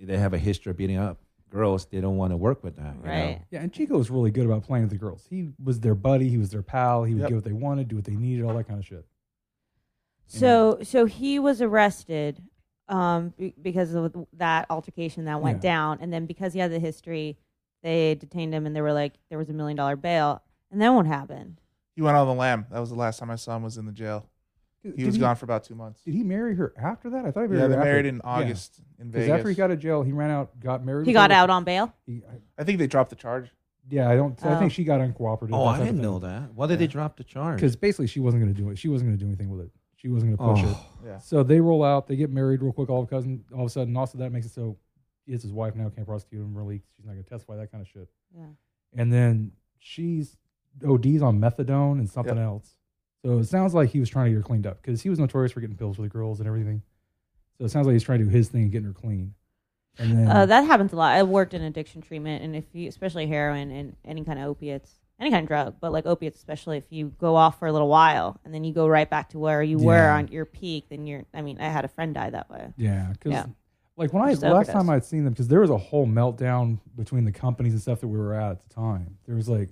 Speaker 4: they have a history of beating up girls, they don't want to work with that. you know?
Speaker 6: Right.
Speaker 5: Yeah, and Chico was really good about playing with the girls. He was their buddy. He was their pal. He would
Speaker 7: Yep.
Speaker 5: get what they wanted, do what they needed, all that kind of shit.
Speaker 6: So so he was arrested um be- because of that altercation that went
Speaker 5: Yeah.
Speaker 6: down and then because he had the history they detained him and they were like there was a million dollar bail and then what happened?
Speaker 7: He went on the lam. That was the last time I saw him. Was in the jail. He
Speaker 5: Did
Speaker 7: was gone for about two months.
Speaker 5: Did he marry her after that? I thought he married
Speaker 7: Yeah,
Speaker 5: her
Speaker 7: they
Speaker 5: after.
Speaker 7: married in
Speaker 5: Yeah.
Speaker 7: August in
Speaker 5: 'Cause
Speaker 7: Vegas.
Speaker 5: after he got out of jail, he ran out, got married.
Speaker 6: He got out on bail?
Speaker 5: He, I,
Speaker 7: I think they dropped the charge.
Speaker 5: yeah, I don't. I
Speaker 6: Oh.
Speaker 5: think she got uncooperative.
Speaker 4: Oh, I didn't know that. Why did they drop the charge?
Speaker 5: Because basically, she wasn't going to do it. She wasn't going to do anything with it. She wasn't going to push oh. it.
Speaker 4: Oh.
Speaker 7: Yeah.
Speaker 5: So they roll out. They get married real quick. All of a sudden, all of a sudden, also that makes it so it's his wife now. Can't prosecute him. Really, she's not going to testify. That kind of shit.
Speaker 6: Yeah.
Speaker 5: And then she's ODs on methadone and something
Speaker 7: Yep.
Speaker 5: else. So it sounds like he was trying to get her cleaned up because he was notorious for getting pills for the girls and everything. So it sounds like he's trying to do his thing and getting her clean. And then
Speaker 6: Uh, that happens a lot. I worked in addiction treatment, and if you, especially heroin and any kind of opiates, any kind of drug, but like opiates, especially if you go off for a little while and then you go right back to where you were on your peak, then you're. I mean, I had a friend die that way.
Speaker 5: Yeah, because
Speaker 6: Yeah.
Speaker 5: like when I
Speaker 6: Just
Speaker 5: the last time. I'd seen them, because there was a whole meltdown between the companies and stuff that we were at at the time. There was like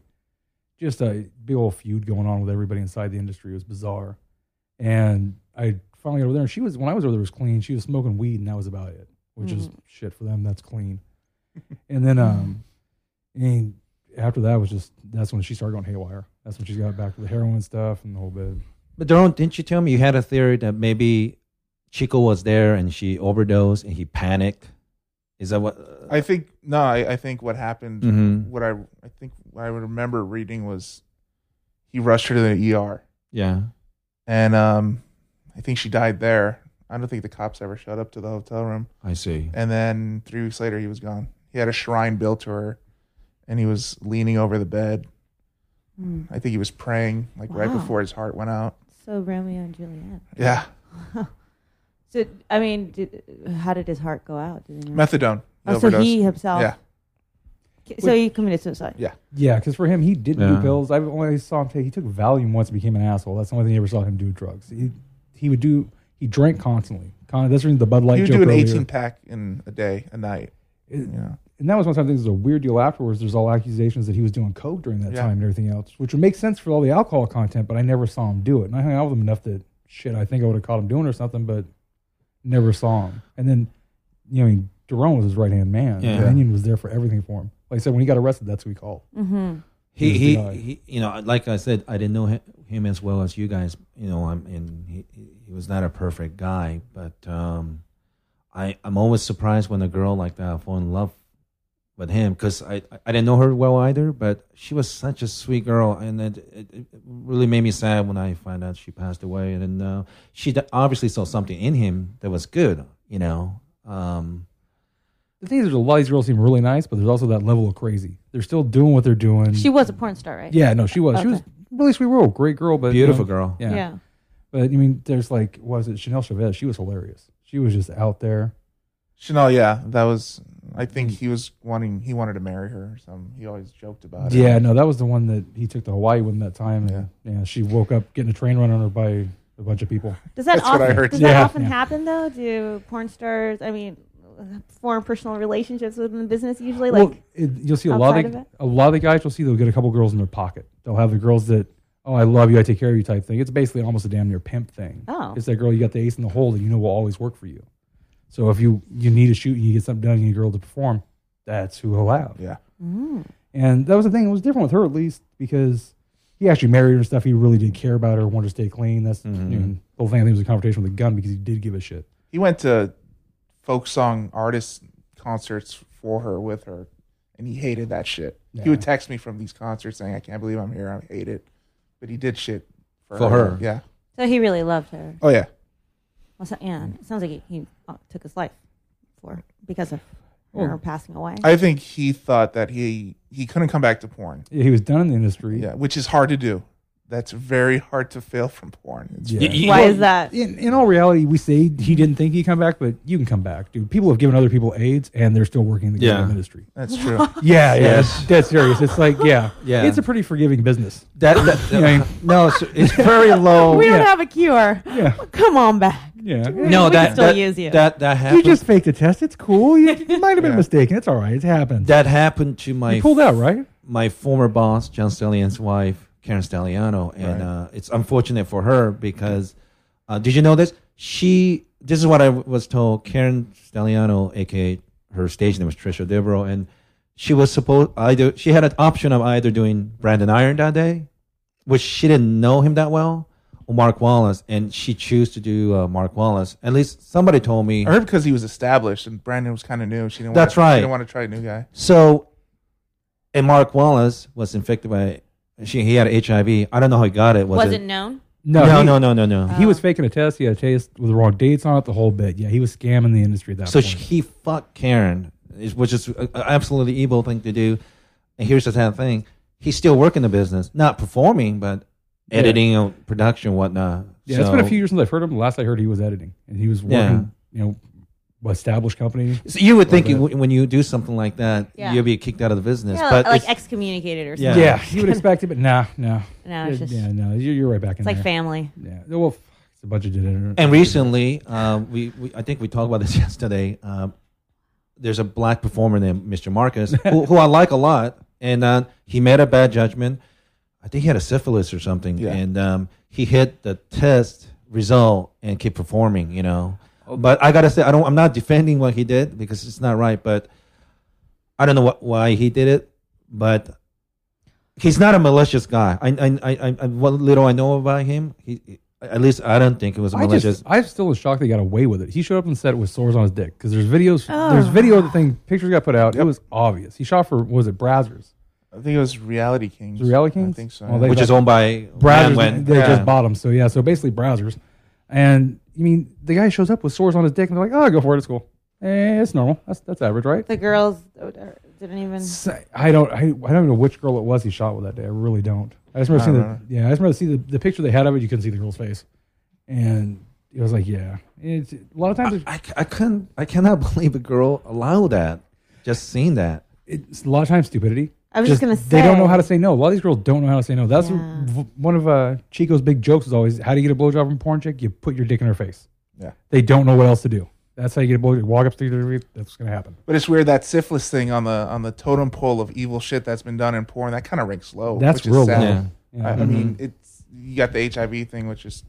Speaker 5: just a big old feud going on with everybody inside the industry. It was bizarre, and I finally got over there, and she was when I was over there was clean. She was smoking weed, and that was about it, which is
Speaker 6: Mm.
Speaker 5: shit for them. That's clean. and then um, and after that was just that's when she started going haywire. That's when she got back to the heroin stuff and the whole bit.
Speaker 4: But don't didn't you tell me you had a theory that maybe Chico was there and she overdosed and he panicked? Is that what? uh,
Speaker 7: I think no. I, I think what happened.
Speaker 4: Mhm.
Speaker 7: What I I think what I would remember reading was he rushed her to the ER,
Speaker 4: yeah.
Speaker 7: and um, I think she died there. I don't think the cops ever showed up to the hotel room.
Speaker 4: I see.
Speaker 7: And then three weeks later, he was gone. He had a shrine built to her, and he was leaning over the bed.
Speaker 6: Mm.
Speaker 7: I think he was praying, like right before his heart went out.
Speaker 6: So Romeo and Juliet.
Speaker 7: Yeah,
Speaker 6: So I mean, did, how did his heart go out? Did he
Speaker 7: methadone.
Speaker 6: Oh, so he himself.
Speaker 7: Yeah,
Speaker 6: So he committed suicide.
Speaker 7: yeah.
Speaker 5: Yeah, because for him, he didn't
Speaker 4: Yeah.
Speaker 5: do pills. I only saw him take. He took Valium once and became an asshole. That's the only thing I ever saw him do drugs. He he would do. He drank constantly. Con- that's the reason the Bud Light
Speaker 7: He would
Speaker 5: joke
Speaker 7: do an
Speaker 5: earlier.
Speaker 7: eighteen pack in a day, a night.
Speaker 5: It-
Speaker 7: Yeah,
Speaker 5: And that was one time. Things was a weird deal. Afterwards, there's all accusations that he was doing coke during that
Speaker 7: Yeah.
Speaker 5: time and everything else, which would make sense for all the alcohol content. But I never saw him do it. And I hung out with him enough that shit. I think I would have caught him doing it or something, but never saw him. And then, you know, Jerome was his right hand man.
Speaker 4: Yeah.
Speaker 5: Dominion was there for everything for him. Like I said, when he got arrested, that's who he called.
Speaker 6: Mm-hmm.
Speaker 4: He
Speaker 5: He's
Speaker 4: he, he you know like I said I didn't know him, him as well as you guys you know I'm and he he was not a perfect guy but um I I'm always surprised when a girl like that fall in love with him because I I didn't know her well either but she was such a sweet girl and it, it, it really made me sad when I found out she passed away and uh, she obviously saw something in him that was good you know um
Speaker 5: The thing is, there's a lot of these girls seem really nice, but there's also that level of crazy. They're still doing what they're doing.
Speaker 6: She was a porn star, right?
Speaker 5: yeah, no, she was. She was
Speaker 6: Okay.
Speaker 5: really sweet girl, great girl, but you
Speaker 4: beautiful
Speaker 5: know,
Speaker 4: girl
Speaker 5: Yeah.
Speaker 6: Yeah.
Speaker 5: But I mean, there's like, what was it Chanel Chavez? She was hilarious. She was just out there.
Speaker 7: Chanel, yeah, that was. I think he was wanting. He wanted to marry her or something. He always joked about it.
Speaker 5: Yeah, no, that was the one that he took to Hawaii with that time. And, yeah, she woke up getting a train run on her by a bunch of people.
Speaker 6: Does that
Speaker 7: That's what
Speaker 6: often,
Speaker 7: I heard.
Speaker 6: Does
Speaker 5: Yeah.
Speaker 6: that often
Speaker 5: Yeah.
Speaker 6: happen though? Do porn stars? I mean, form personal relationships within the business usually.
Speaker 5: Well,
Speaker 6: Like,
Speaker 5: it, you'll see a lot of
Speaker 6: of
Speaker 5: the,
Speaker 6: it?
Speaker 5: a lot of the guys you'll see they'll get a couple girls in their pocket. They'll have the girls that oh I love you, I take care of you type thing. It's basically almost a damn near pimp thing.
Speaker 6: Oh.
Speaker 5: it's that girl you got the ace in the hole that you know will always work for you. So if you you need a shoot and you get something done, and you need a girl to perform. That's who he'll have.
Speaker 7: Yeah.
Speaker 6: mm.
Speaker 5: And that was the thing. It was different with her at least because he actually married her and stuff. He really did care about her, wanted to stay clean. That's
Speaker 4: Mhm.
Speaker 5: you know, the whole thing. I think was a confrontation with a gun because he did give a shit.
Speaker 7: He went to folk song artist concerts for her with her, and he hated that shit.
Speaker 5: Yeah.
Speaker 7: He would text me from these concerts saying, "I can't believe I'm here. I hate it," but he did shit for,
Speaker 4: For her.
Speaker 7: Yeah.
Speaker 6: so he really loved her.
Speaker 7: Oh yeah.
Speaker 6: Well, so, yeah, it sounds like he, he uh, took his life for because of
Speaker 5: Oh.
Speaker 6: her passing away.
Speaker 7: I think he thought that he he couldn't come back to porn.
Speaker 5: Yeah, he was done in the industry.
Speaker 7: Yeah, which is hard to do. That's very hard to fail from porn. It's
Speaker 5: Yeah.
Speaker 4: Y- y-
Speaker 6: Why
Speaker 4: well,
Speaker 6: is that?
Speaker 5: In, in all reality, we say he didn't think he'd come back, but you can come back, dude. People have given other people AIDS, and they're still working in the
Speaker 4: Yeah.
Speaker 5: game industry.
Speaker 7: That's true.
Speaker 5: Yeah, yeah,
Speaker 4: Yes.
Speaker 5: that's, that's serious. It's like, yeah,
Speaker 4: Yeah.
Speaker 5: it's a pretty forgiving business.
Speaker 4: That, that,
Speaker 5: You know,
Speaker 4: no, it's, it's very low.
Speaker 6: we don't
Speaker 5: yeah.
Speaker 6: have a cure.
Speaker 5: yeah,
Speaker 6: Come on back.
Speaker 5: yeah.
Speaker 4: no,
Speaker 6: We can
Speaker 4: that
Speaker 6: still
Speaker 4: that,
Speaker 6: use you.
Speaker 4: that that
Speaker 5: You
Speaker 4: happened.
Speaker 5: just faked a test. It's cool. You, you might have been
Speaker 7: Yeah.
Speaker 5: mistaken. It's all right. It's happened.
Speaker 4: that happened to my
Speaker 5: you pulled out, right?
Speaker 4: my former boss, John Stagliano's wife, Karen Stagliano, and
Speaker 7: Right.
Speaker 4: uh, it's unfortunate for her because uh, did you know this? She this is what I w- was told. Karen Stagliano, aka her stage name was Tricia Devereaux, and she was supposed either she had an option of either doing Brandon Iron that day, which she didn't know him that well, or Marc Wallice, and she chose to do uh, Marc Wallice. At least somebody told me.
Speaker 7: I heard because he was established and Brandon was kind of new. She didn't.
Speaker 4: That's
Speaker 7: want
Speaker 4: right.
Speaker 7: She didn't want to try a new guy.
Speaker 4: So, and Marc Wallice was infected by. She, he had HIV. I don't know how he got it. Was,
Speaker 6: Was
Speaker 4: it?
Speaker 6: it known?
Speaker 4: No,
Speaker 5: he,
Speaker 4: no, no, no, no.
Speaker 5: He was faking a test. He had a test with the wrong dates on it. The whole bit. Yeah, he was scamming the industry at that
Speaker 4: so
Speaker 5: point.
Speaker 4: sh- he fucked Karen, which is an absolutely evil thing to do. And here's the sad thing: he's still working the business, not performing, but
Speaker 5: Yeah.
Speaker 4: editing, uh, production, whatnot.
Speaker 5: yeah, it's been a
Speaker 4: So-
Speaker 5: few years since I've heard him. The last I heard, he was editing, and he was working.
Speaker 4: Yeah.
Speaker 5: You know, established company.
Speaker 4: So you would think
Speaker 5: Like
Speaker 4: you, when you do something like that,
Speaker 6: Yeah.
Speaker 4: you'll be kicked out of the business.
Speaker 6: Yeah,
Speaker 4: but
Speaker 6: like
Speaker 4: it's-
Speaker 6: excommunicated or
Speaker 4: Yeah.
Speaker 6: something.
Speaker 5: Yeah, you would expect it, but nah, no.
Speaker 6: No, it's just
Speaker 5: yeah, no, you're, you're right back in
Speaker 6: it's like
Speaker 5: there.
Speaker 6: family.
Speaker 5: Yeah, well, f- it's a bunch of degenerate.
Speaker 4: And recently, um, we, we I think we talked about this yesterday. Um, there's a black performer named Mr. Marcus who, who I like a lot, and uh, he made a bad judgment. I think he had a syphilis or something,
Speaker 7: Yeah.
Speaker 4: and um, he hit the test result and kept performing. You know, but I gotta say, I don't. I'm not defending what he did because it's not right, but I don't know what, why he did it, but. He's not a malicious guy. I, I, I, I, what little I know about him, he, at least I don't think it was
Speaker 5: I
Speaker 4: malicious.
Speaker 5: just, I'm still in shock they got away with it. He showed up and said it was sores on his dick because there's videos,
Speaker 6: Oh.
Speaker 5: there's video of the thing, pictures got put out. It was obvious. He shot for, what was it Brazzers?
Speaker 7: I think it was Reality Kings.
Speaker 5: Was Reality Kings?
Speaker 7: I think so.
Speaker 5: They-
Speaker 4: which is owned by
Speaker 5: Brazzers,
Speaker 4: Manwin.
Speaker 5: they
Speaker 4: Yeah.
Speaker 5: just bought them. So yeah, so basically Brazzers. And you mean the guy shows up with sores on his dick and they're like, oh, go for it, it's cool. Eh, it's normal. That's that's average, right?
Speaker 6: The girls uh, didn't even.
Speaker 5: S- I don't I, I don't know which girl it was he shot with that day. I really don't. I just remember
Speaker 7: I
Speaker 5: seeing
Speaker 7: don't
Speaker 5: the yeah, I just remember seeing the, the picture they had of it. You couldn't see the girl's face, and it was like yeah. It's, a lot of times
Speaker 4: I, I couldn't I cannot believe a girl allowed that. Just seeing that.
Speaker 5: it's a lot of times stupidity.
Speaker 6: I was just gonna say
Speaker 5: they don't know how to say no. A lot of these girls don't know how to say no. That's
Speaker 6: Yeah.
Speaker 5: v- one of uh, Chico's big jokes is always how do you get a blowjob from a porn chick? You put your dick in her face.
Speaker 7: Yeah.
Speaker 5: They don't know what else to do. That's how you get a blowjob. Walk up to the that's gonna happen.
Speaker 7: But it's weird that syphilis thing on the on the totem pole of evil shit that's been done in porn. That kind of ranks low.
Speaker 5: That's
Speaker 7: which is
Speaker 5: real
Speaker 7: sad.
Speaker 5: low.
Speaker 4: Yeah.
Speaker 5: Yeah.
Speaker 7: I, I mean, it's you got the HIV thing, which is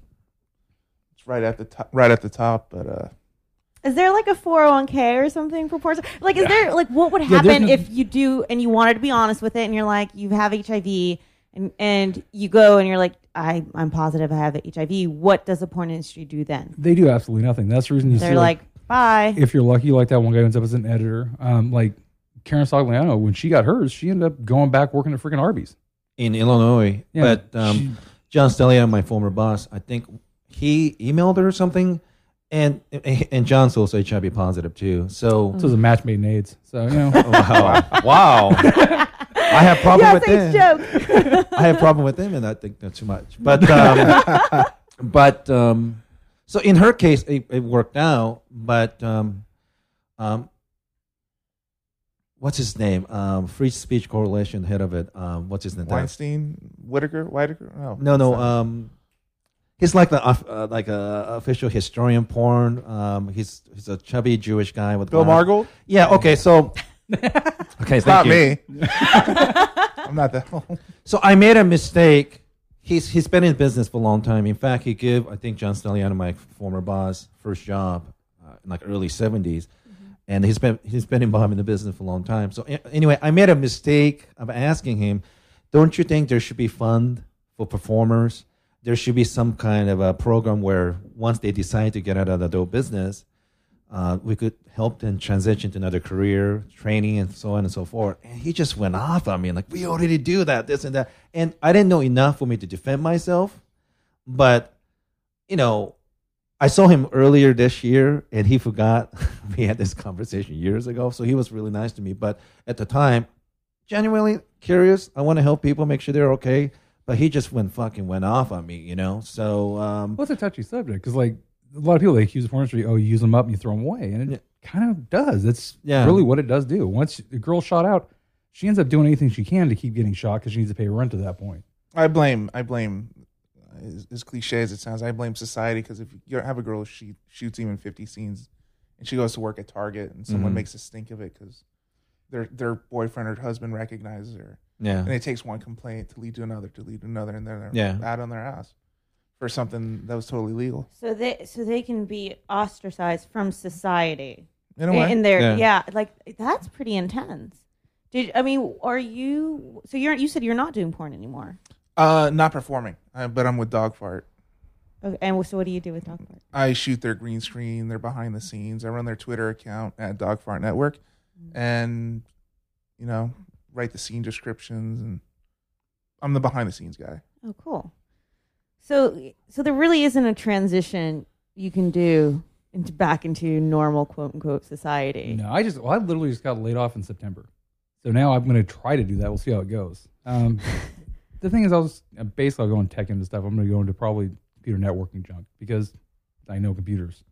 Speaker 7: it's right at the top. Right at the top, but uh,
Speaker 6: Is there like a 401k or something for porn? Like, is there like what would happen
Speaker 5: no-
Speaker 6: if you do and you wanted to be honest with it and you're like you have HIV and and you go and you're like I I'm positive I have HIV. What does the porn industry do then?
Speaker 5: they do absolutely nothing. That's the reason you
Speaker 6: They're
Speaker 5: see
Speaker 6: like bye.
Speaker 5: if you're lucky, like that one guy ends up as an editor, um, like Karen Stagliano, when she got hers, she ended up going back working at freaking Arby's.
Speaker 4: In Illinois.
Speaker 5: Yeah,
Speaker 4: but um,
Speaker 5: she-
Speaker 4: John Stagliano, my former boss, I think he emailed her or something. And and John's also HIV positive too. So
Speaker 5: This was a match made in AIDS. So, you know,
Speaker 4: wow. wow. I have problem
Speaker 6: yes,
Speaker 4: with
Speaker 6: it's
Speaker 4: them.
Speaker 6: joke.
Speaker 4: I have problem with them and I think that's too much. But um, but um, so in her case, it, it worked out. But um, um, what's his name? Um, Free Speech Coalition head of it. Um, what's his name?
Speaker 7: Weinstein, Whitaker, Whitaker. No,
Speaker 4: No, no.
Speaker 7: It's.
Speaker 4: He's like the uh, like a official historian porn. Um, he's he's a chubby Jewish guy with
Speaker 7: Bill
Speaker 4: glasses.
Speaker 7: Margold.
Speaker 4: Yeah. Okay. So. okay.
Speaker 7: It's
Speaker 4: thank
Speaker 7: not
Speaker 4: you.
Speaker 7: me. I'm not that.
Speaker 4: So I made a mistake. He's he's been in business for a long time. In fact, he gave I think John Stagliano, my former boss, first job uh, in like early 70s and he's been he's been involved in the business for a long time. So a- anyway, I made a mistake of asking him, "Don't you think there should be fund for performers? There should be some kind of a program where once they decide to get out of the dope business, uh, we could help them transition to another career, training, and so on and so forth." And he just went off on me like, "We already do that, this and that," and I didn't know enough for me to defend myself, but you know, I saw him earlier this year, and he forgot we had this conversation years ago. So he was really nice to me. But at the time, genuinely curious. I want to help people, make sure they're okay. But he just went fucking went off on me, you know. So um,
Speaker 5: Well, it's a touchy subject because, like, a lot of people they accuse the porn industry, oh, you use them up and you throw them away, and it
Speaker 4: Yeah.
Speaker 5: kind of does. That's
Speaker 4: Yeah.
Speaker 5: really what it does do. Once the girl shot out, she ends up doing anything she can to keep getting shot because she needs to pay rent at that point.
Speaker 7: I blame. I blame. As, as cliche as it sounds, I blame society because if you have a girl she shoots even fifty scenes, and she goes to work at Target, and someone
Speaker 4: Mhm.
Speaker 7: makes a stink of it because their their boyfriend or husband recognizes her,
Speaker 4: yeah,
Speaker 7: and it takes one complaint to lead to another, to lead to another, and then they're
Speaker 4: Yeah.
Speaker 7: out on their ass for something that was totally legal.
Speaker 6: So they so they can be ostracized from society.
Speaker 7: In a way,
Speaker 6: In their
Speaker 4: Yeah.
Speaker 6: yeah. like that's pretty intense. Did I mean are you so you're you said you're not doing porn anymore.
Speaker 7: uh, not performing, uh, but I'm with Dog Fart.
Speaker 6: Okay, and so what do you do with Dog Fart?
Speaker 7: I shoot their green screen, their behind the scenes. I run their Twitter account at Dog Fart Network, and you know, write the scene descriptions, and I'm the behind the scenes guy.
Speaker 6: Oh, cool. So so there really isn't a transition you can do into back into normal quote unquote society.
Speaker 5: No, I just, well, I literally just got laid off in September. So now I'm going to try to do that. We'll see how it goes. Um, the thing is, I'll just, uh, basically, I'll go and tech into stuff. I'm going to go into probably computer networking junk because I know computers.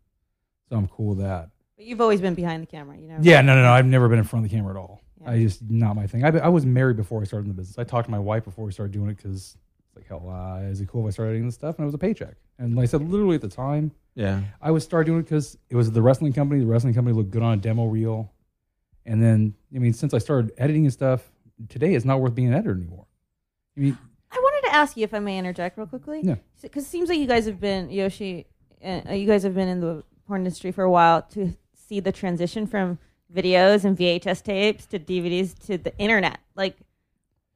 Speaker 5: So I'm cool with that.
Speaker 6: But you've always been behind the camera, you know.
Speaker 5: Yeah, no, no, no. I've never been in front of the camera at all.
Speaker 6: Yeah.
Speaker 5: I just not my thing. I, I was married before I started in the business. I talked to my wife before we started doing it because it's like, hell, uh, is it cool if I started doing this stuff? And it was a paycheck. And like I said, literally at the time,
Speaker 4: yeah.
Speaker 5: I would start doing it because it was the wrestling company. The wrestling company looked good on a demo reel. And then, I mean, since I started editing and stuff, today it's not worth being an editor anymore. I mean,
Speaker 6: I wanted to ask you if I may interject real quickly.
Speaker 5: Yeah.
Speaker 6: Because it seems like you guys have been Yoshi, uh, you guys have been in the porn industry for a while to see the transition from videos and VHS tapes to DVDs to the internet. Like,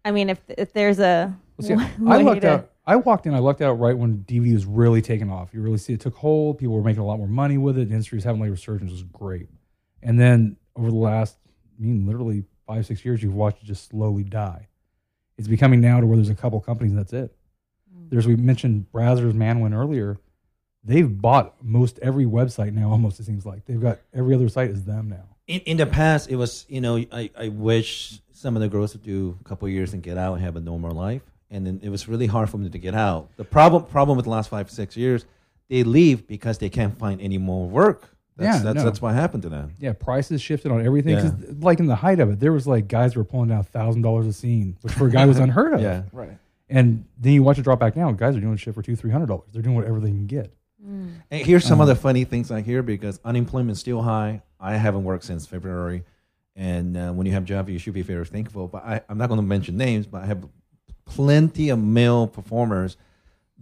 Speaker 6: I mean, if if there's a
Speaker 5: Well, see, I lucked
Speaker 6: to-
Speaker 5: out. I walked in. I lucked out right when DVD was really taking off. You really see it took hold. People were making a lot more money with it. The industry was having like a resurgence. It was great. And then over the last, I mean, literally five six years, you've watched it just slowly die. It's becoming now to where there's a couple companies. And that's it. Mm. There's we mentioned Brazzers Manwin earlier. They've bought most every website now. Almost it seems like they've got every other site is them now.
Speaker 4: In, in the past, it was you know I, I wish some of the girls would do a couple of years and get out and have a normal life, and then it was really hard for them to get out. The problem problem with the last five six years, they leave because they can't find any more work. That's,
Speaker 5: Yeah,
Speaker 4: that's
Speaker 5: no.
Speaker 4: that's what happened to them.
Speaker 5: Yeah, prices shifted on everything. 'Cause, like in the height of it, there was like guys were pulling down thousand dollars a scene, which for a guy was unheard of.
Speaker 4: Yeah,
Speaker 7: Right.
Speaker 5: And then you watch it drop back now. Guys are doing shit for two, three hundred dollars. They're doing whatever they can get.
Speaker 4: And here's some
Speaker 5: Um,
Speaker 4: other funny things I hear because unemployment's still high. I haven't worked since February, and uh, when you have a job, you should be very thankful. But I, I'm not going to mention names, but I have plenty of male performers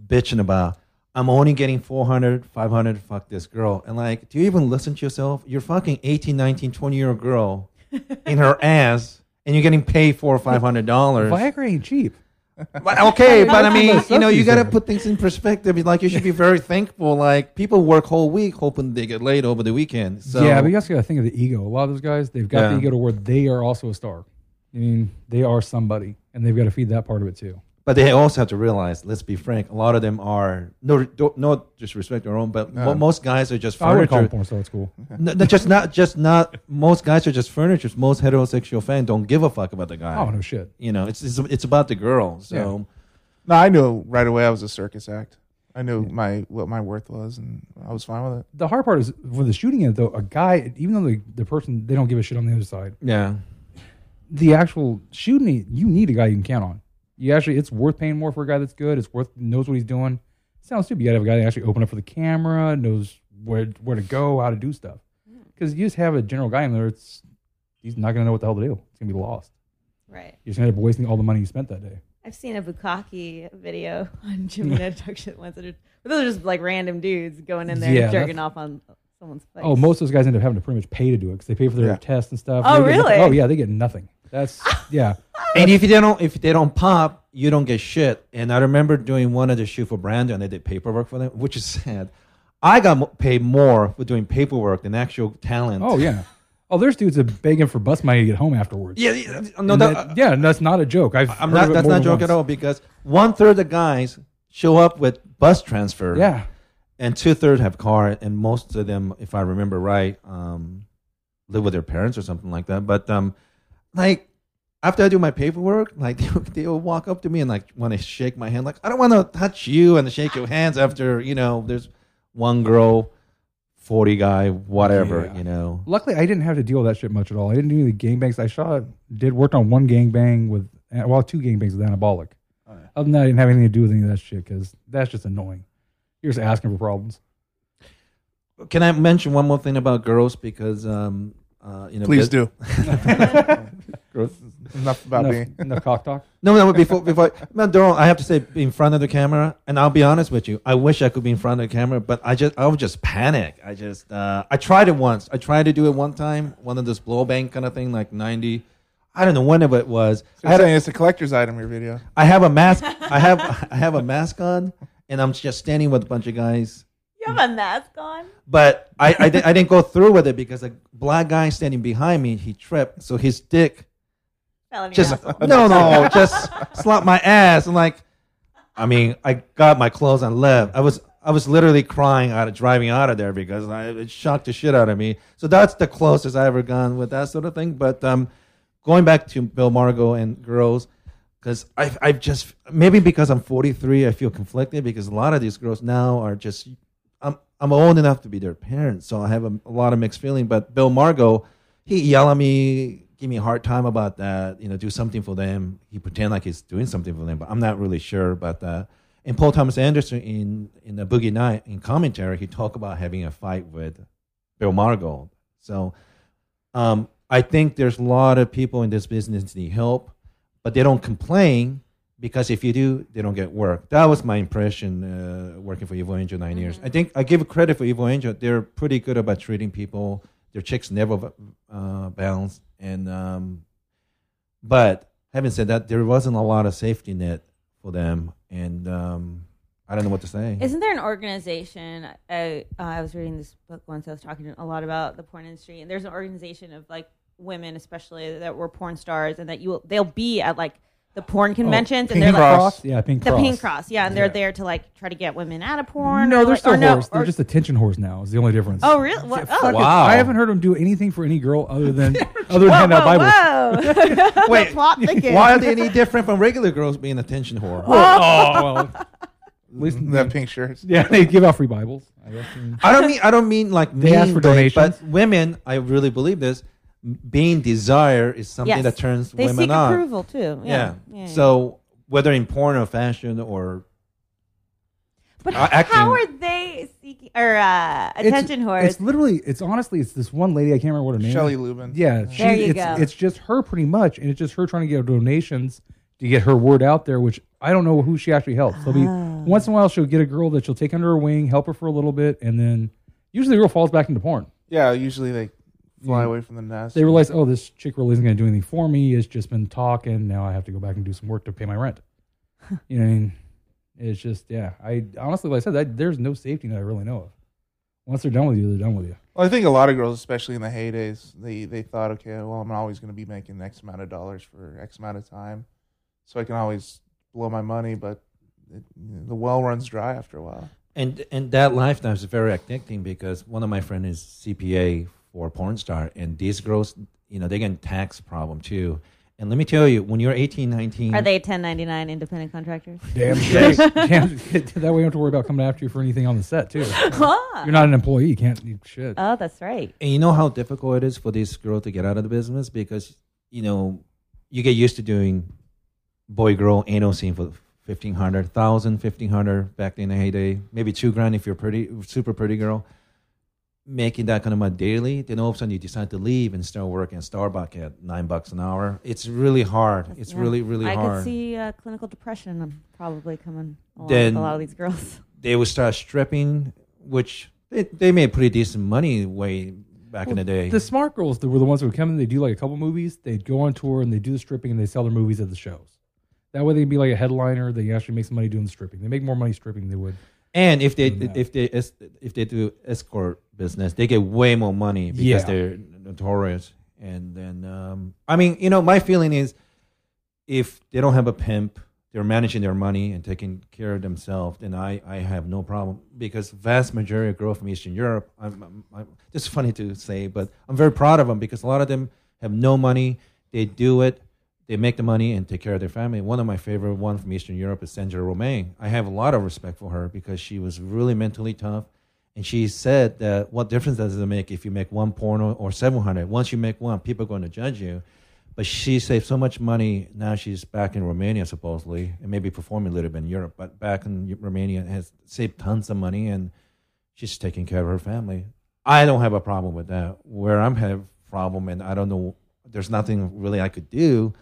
Speaker 4: bitching about I'm only getting 400, 500, fuck this girl. And like, do you even listen to yourself? You're fucking 18, 19, 20 year old girl in her ass and you're getting paid four or five hundred dollars.
Speaker 5: Viagra ain't cheap.
Speaker 4: But okay, but I mean, you know, you got to put things in perspective. Like, you should be very thankful. Like, people work whole week hoping they get laid over the weekend. So
Speaker 5: yeah, but you also got to think of the ego. A lot of those guys, they've got the ego to where they are also a star. I mean, they are somebody, and they've got to feed that part of it too.
Speaker 4: But they also have to realize, let's be frank, a lot of them are no, don't, no disrespect their own, but mo- most guys are just furniture.
Speaker 5: I would call them
Speaker 4: furniture.
Speaker 5: porn star at school.
Speaker 4: No, no, just not, just not. Most guys are just furniture. Most heterosexual fans don't give a fuck about the guy.
Speaker 5: Oh no shit.
Speaker 4: You know, it's it's, it's about the girl. So
Speaker 7: No, I knew right away I was a circus act. I knew my what my worth was, and I was fine with it.
Speaker 5: The hard part is for the shooting it though. A guy, even though the, the person they don't give a shit on the other side,
Speaker 4: Yeah.
Speaker 5: the actual shooting you need a guy you can count on. You actually, it's worth paying more for a guy that's good. It's worth knows what he's doing. sounds stupid. You gotta have a guy that actually open up for the camera, knows where where to go, how to do stuff. Hmm. Because you just have a general guy in there, it's he's not gonna know what the hell to do. It's gonna be lost.
Speaker 6: Right.
Speaker 5: You're just gonna end up wasting all the money you spent that day.
Speaker 6: I've seen a Bukkake video on Jimmy Introduction once. But those are just like random dudes going in there
Speaker 5: Yeah,
Speaker 6: and jerking off on someone's oh, face.
Speaker 5: Oh, most of those guys end up having to pretty much pay to do it because they pay for their
Speaker 7: Yeah.
Speaker 5: tests and stuff.
Speaker 6: Oh,
Speaker 5: They get nothing-
Speaker 6: really?
Speaker 5: Oh yeah, they get nothing. That's yeah.
Speaker 4: And if they don't, if they don't pop, you don't get shit. And I remember doing one of the shoot for Brandon. They did paperwork for them, which is sad. I got mo- paid more for doing paperwork than actual talent.
Speaker 5: Oh yeah. Oh, there's dudes that begging for bus money to get home afterwards.
Speaker 4: yeah, yeah. No,
Speaker 5: And
Speaker 4: that,
Speaker 5: that- yeah, and that's not a joke. I've
Speaker 4: I'm
Speaker 5: heard
Speaker 4: not.
Speaker 5: it
Speaker 4: That's
Speaker 5: more
Speaker 4: not
Speaker 5: than
Speaker 4: joke
Speaker 5: once.
Speaker 4: at all because one third of the guys show up with bus transfer.
Speaker 5: Yeah,
Speaker 4: and two thirds have car, and most of them, if I remember right, um, live with their parents or something like that. But um, like after I do my paperwork, like they, they will walk up to me and like want to shake my hand, like I don't want to touch you and shake your hands after you know there's one girl, forty guy, whatever,
Speaker 5: Yeah.
Speaker 4: you know.
Speaker 5: Luckily, I didn't have to deal with that shit much at all. I didn't do any gangbangs. I shot, did worked on one gangbang with, well, two gangbangs with Anabolic. Other than that, I didn't have anything to do with any of that shit because that's just annoying. You're just asking for problems.
Speaker 4: Can I mention one more thing about girls because um, uh, you know,
Speaker 7: Please
Speaker 4: bit-
Speaker 7: do.
Speaker 4: Girls-
Speaker 7: Enough about
Speaker 5: enough,
Speaker 7: me.
Speaker 5: enough cock talk.
Speaker 4: No, no, but before, before, no, Daryl, I have to say, in front of the camera, and I'll be honest with you, I wish I could be in front of the camera, but I just, I would just panic. I just, uh, I tried it once. I tried to do it one time, one of those blow bang kind of thing, like 90. I don't know when it was.
Speaker 7: So
Speaker 4: I,
Speaker 7: you're
Speaker 4: had a,
Speaker 7: saying it's a collector's item. Your video.
Speaker 4: I have a mask. I have, I have a mask on, and I'm just standing with a bunch of guys.
Speaker 6: You have a mask on.
Speaker 4: But I, I, di- I didn't go through with it because a black guy standing behind me, he tripped, so his dick
Speaker 6: Fell in your
Speaker 4: just
Speaker 6: asshole.
Speaker 4: no, no, just slap my ass. And like, I mean, I got my clothes and left. I was, I was literally crying out of driving out of there because I, it shocked the shit out of me. So that's the closest I ever gone with that sort of thing. But um, going back to Bill Margold and girls, because I, I just maybe because I'm 43, I feel conflicted because a lot of these girls now are just. I'm old enough to be their parents, so I have a, a lot of mixed feeling. But Bill Margold, he yell at me, give me a hard time about that. You know, do something for them. He pretend like he's doing something for them, but I'm not really sure about that. And Paul Thomas Anderson in in the Boogie Night in commentary, he talked about having a fight with Bill Margold. So um, I think there's a lot of people in this business need help, but they don't complain because if you do, they don't get work. That was my impression uh, working for Evil Angel 9 years. I think I give credit for Evil Angel. They're pretty good about treating people. Their chicks never uh, bounce, and um, but having said that, there wasn't a lot of safety net for them, and um, I don't know what to say.
Speaker 6: Isn't there an organization? I, uh, I was reading this book once. I was talking a lot about the porn industry, and there's an organization of like women, especially that were porn stars, and that you will, they'll be at like the porn oh, conventions, and
Speaker 7: Pink
Speaker 6: they're like
Speaker 7: Cross.
Speaker 5: Yeah, pink
Speaker 6: the
Speaker 5: cross.
Speaker 6: pink cross, yeah, and they're
Speaker 5: Yeah.
Speaker 6: there to like try to get women out of porn.
Speaker 5: No, they're
Speaker 6: like,
Speaker 5: still
Speaker 6: or no,
Speaker 5: whores. They're
Speaker 6: or-
Speaker 5: just attention whores now. Is the only difference.
Speaker 6: oh really? What? Oh,
Speaker 5: it.
Speaker 4: Wow.
Speaker 5: I haven't heard them do anything for any girl other than other than
Speaker 6: whoa,
Speaker 5: hand out Bibles.
Speaker 6: whoa.
Speaker 4: Wait,
Speaker 6: plot thickens.
Speaker 4: Why are they any different from regular girls being attention whore?
Speaker 5: Oh, oh well, at least mm-hmm.
Speaker 7: That pink shirts.
Speaker 5: yeah, they give out free Bibles. I guess.
Speaker 4: I don't mean I don't mean like
Speaker 5: They ask
Speaker 4: mean
Speaker 5: for
Speaker 4: thing,
Speaker 5: donations.
Speaker 4: but women, I really believe this. Being desire is something
Speaker 6: Yes.
Speaker 4: that turns
Speaker 6: They
Speaker 4: women
Speaker 6: seek
Speaker 4: on.
Speaker 6: approval too.
Speaker 4: Yeah.
Speaker 6: Yeah. yeah.
Speaker 4: So whether in porn or fashion or
Speaker 6: but
Speaker 4: uh, acting-
Speaker 6: how are they seeking or uh,
Speaker 5: It's-
Speaker 6: attention whores?
Speaker 5: It's literally, it's honestly, it's this one lady. I can't remember what her name.
Speaker 7: Shelley
Speaker 5: is.
Speaker 7: Lubben.
Speaker 5: Yeah, she,
Speaker 6: There you
Speaker 5: it's,
Speaker 6: go.
Speaker 5: It's just her pretty much, and it's just her trying to get donations to get her word out there. Which I don't know who she actually helps. So be
Speaker 6: Ah.
Speaker 5: once in a while she'll get a girl that she'll take under her wing, help her for a little bit, and then usually the girl falls back into porn.
Speaker 7: Yeah. Usually they fly
Speaker 5: mm.
Speaker 7: away from the nest.
Speaker 5: They realize, oh, this chick really isn't going to do anything for me. It's just been talking. Now I have to go back and do some work to pay my rent. you know, what I mean, it's just yeah. I honestly, like I said, that, there's no safety net I really know of. Once they're done with you, they're done with you.
Speaker 7: Well, I think a lot of girls, especially in the heydays, they they thought, okay, well, I'm always going to be making X amount of dollars for X amount of time, so I can always blow my money. But it, the well runs dry after a while.
Speaker 4: and and that lifestyle is very addicting because one of my friends is CPA for a porn star, and these girls, you know, they get tax problem too, And let me tell you, when you're 18, 19,
Speaker 6: Are they 1099 independent contractors?
Speaker 5: Damn straight. Damn, that way you don't have to worry about coming after you for anything on the set too. You're not an employee. You can't do shit.
Speaker 6: Oh, that's right.
Speaker 4: And you know how difficult it is for this girl to get out of the business because you know you get used to doing boy girl anal scene for 1500 1000 1500 back in the heyday maybe two grand if you're pretty super pretty girl making that kind of money daily then all of a sudden you decide to leave and start working at starbucks at nine bucks an hour it's really hard it's
Speaker 6: Yeah.
Speaker 4: really really
Speaker 6: I
Speaker 4: hard I
Speaker 6: could see uh, clinical depression probably coming along
Speaker 4: Then-
Speaker 6: with a lot of these girls.
Speaker 4: they would start stripping which they, they made pretty decent money way back in the day
Speaker 5: The smart girls that were the ones who would come in, they do like a couple movies, they'd go on tour and they do the stripping and they sell their movies at the shows. That way they'd be like a headliner. They actually make some money doing the stripping. They make more money stripping than they would.
Speaker 4: And if they if they if they do escort business, they get way more money because
Speaker 5: Yeah.
Speaker 4: they're notorious. And then, um, I mean, you know, my feeling is, if they don't have a pimp, they're managing their money and taking care of themselves. Then I, I have no problem because vast majority of girls from Eastern Europe. I'm, I'm, I'm just funny to say, but I'm very proud of them because a lot of them have no money. They do it they make the money and take care of their family. One of my favorite one from Eastern Europe is Sandra Romain. I have a lot of respect for her because she was really mentally tough, and she said that what difference does it make if you make one porno or seven hundred? Once you make one, people are going to judge you. But she saved so much money. Now she's back in Romania supposedly, and maybe performing a little bit in Europe. But back in Romania, has saved tons of money, and she's taking care of her family. I don't have a problem with that. Where I'm have problem, and I don't know. There's nothing really I could do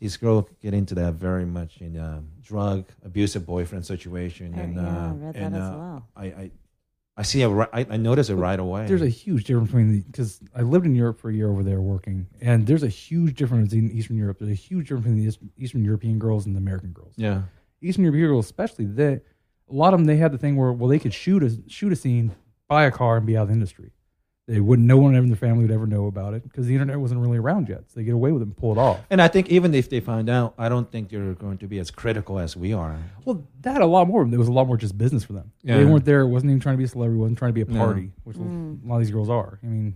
Speaker 4: these girls get into that very much in um, drug abusive boyfriend situation,
Speaker 6: Oh,
Speaker 4: and
Speaker 6: yeah, I
Speaker 4: uh,
Speaker 6: read that
Speaker 4: and
Speaker 6: as
Speaker 4: uh,
Speaker 6: well.
Speaker 4: I, I I see a I, I notice it right away.
Speaker 5: There's a huge difference between the because I lived in Europe for a year over there working, and there's a huge difference in Eastern Europe. There's a huge difference between the East- Eastern European girls and the American girls.
Speaker 4: yeah,
Speaker 5: Eastern European girls, especially, they a lot of them they had the thing where well they could shoot a shoot a scene, buy a car, and be out of the industry. They wouldn't. No one in their family would ever know about it because the internet wasn't really around yet. So they get away with it and pull it off.
Speaker 4: and I think even if they find out, I don't think they're going to be as critical as we are.
Speaker 5: Well, that a lot more. There was a lot more just business for them.
Speaker 4: Yeah.
Speaker 5: They weren't there. wasn't even trying to be a celebrity. wasn't trying to be a
Speaker 4: No.
Speaker 5: party, which a mm. lot of these girls are. I mean,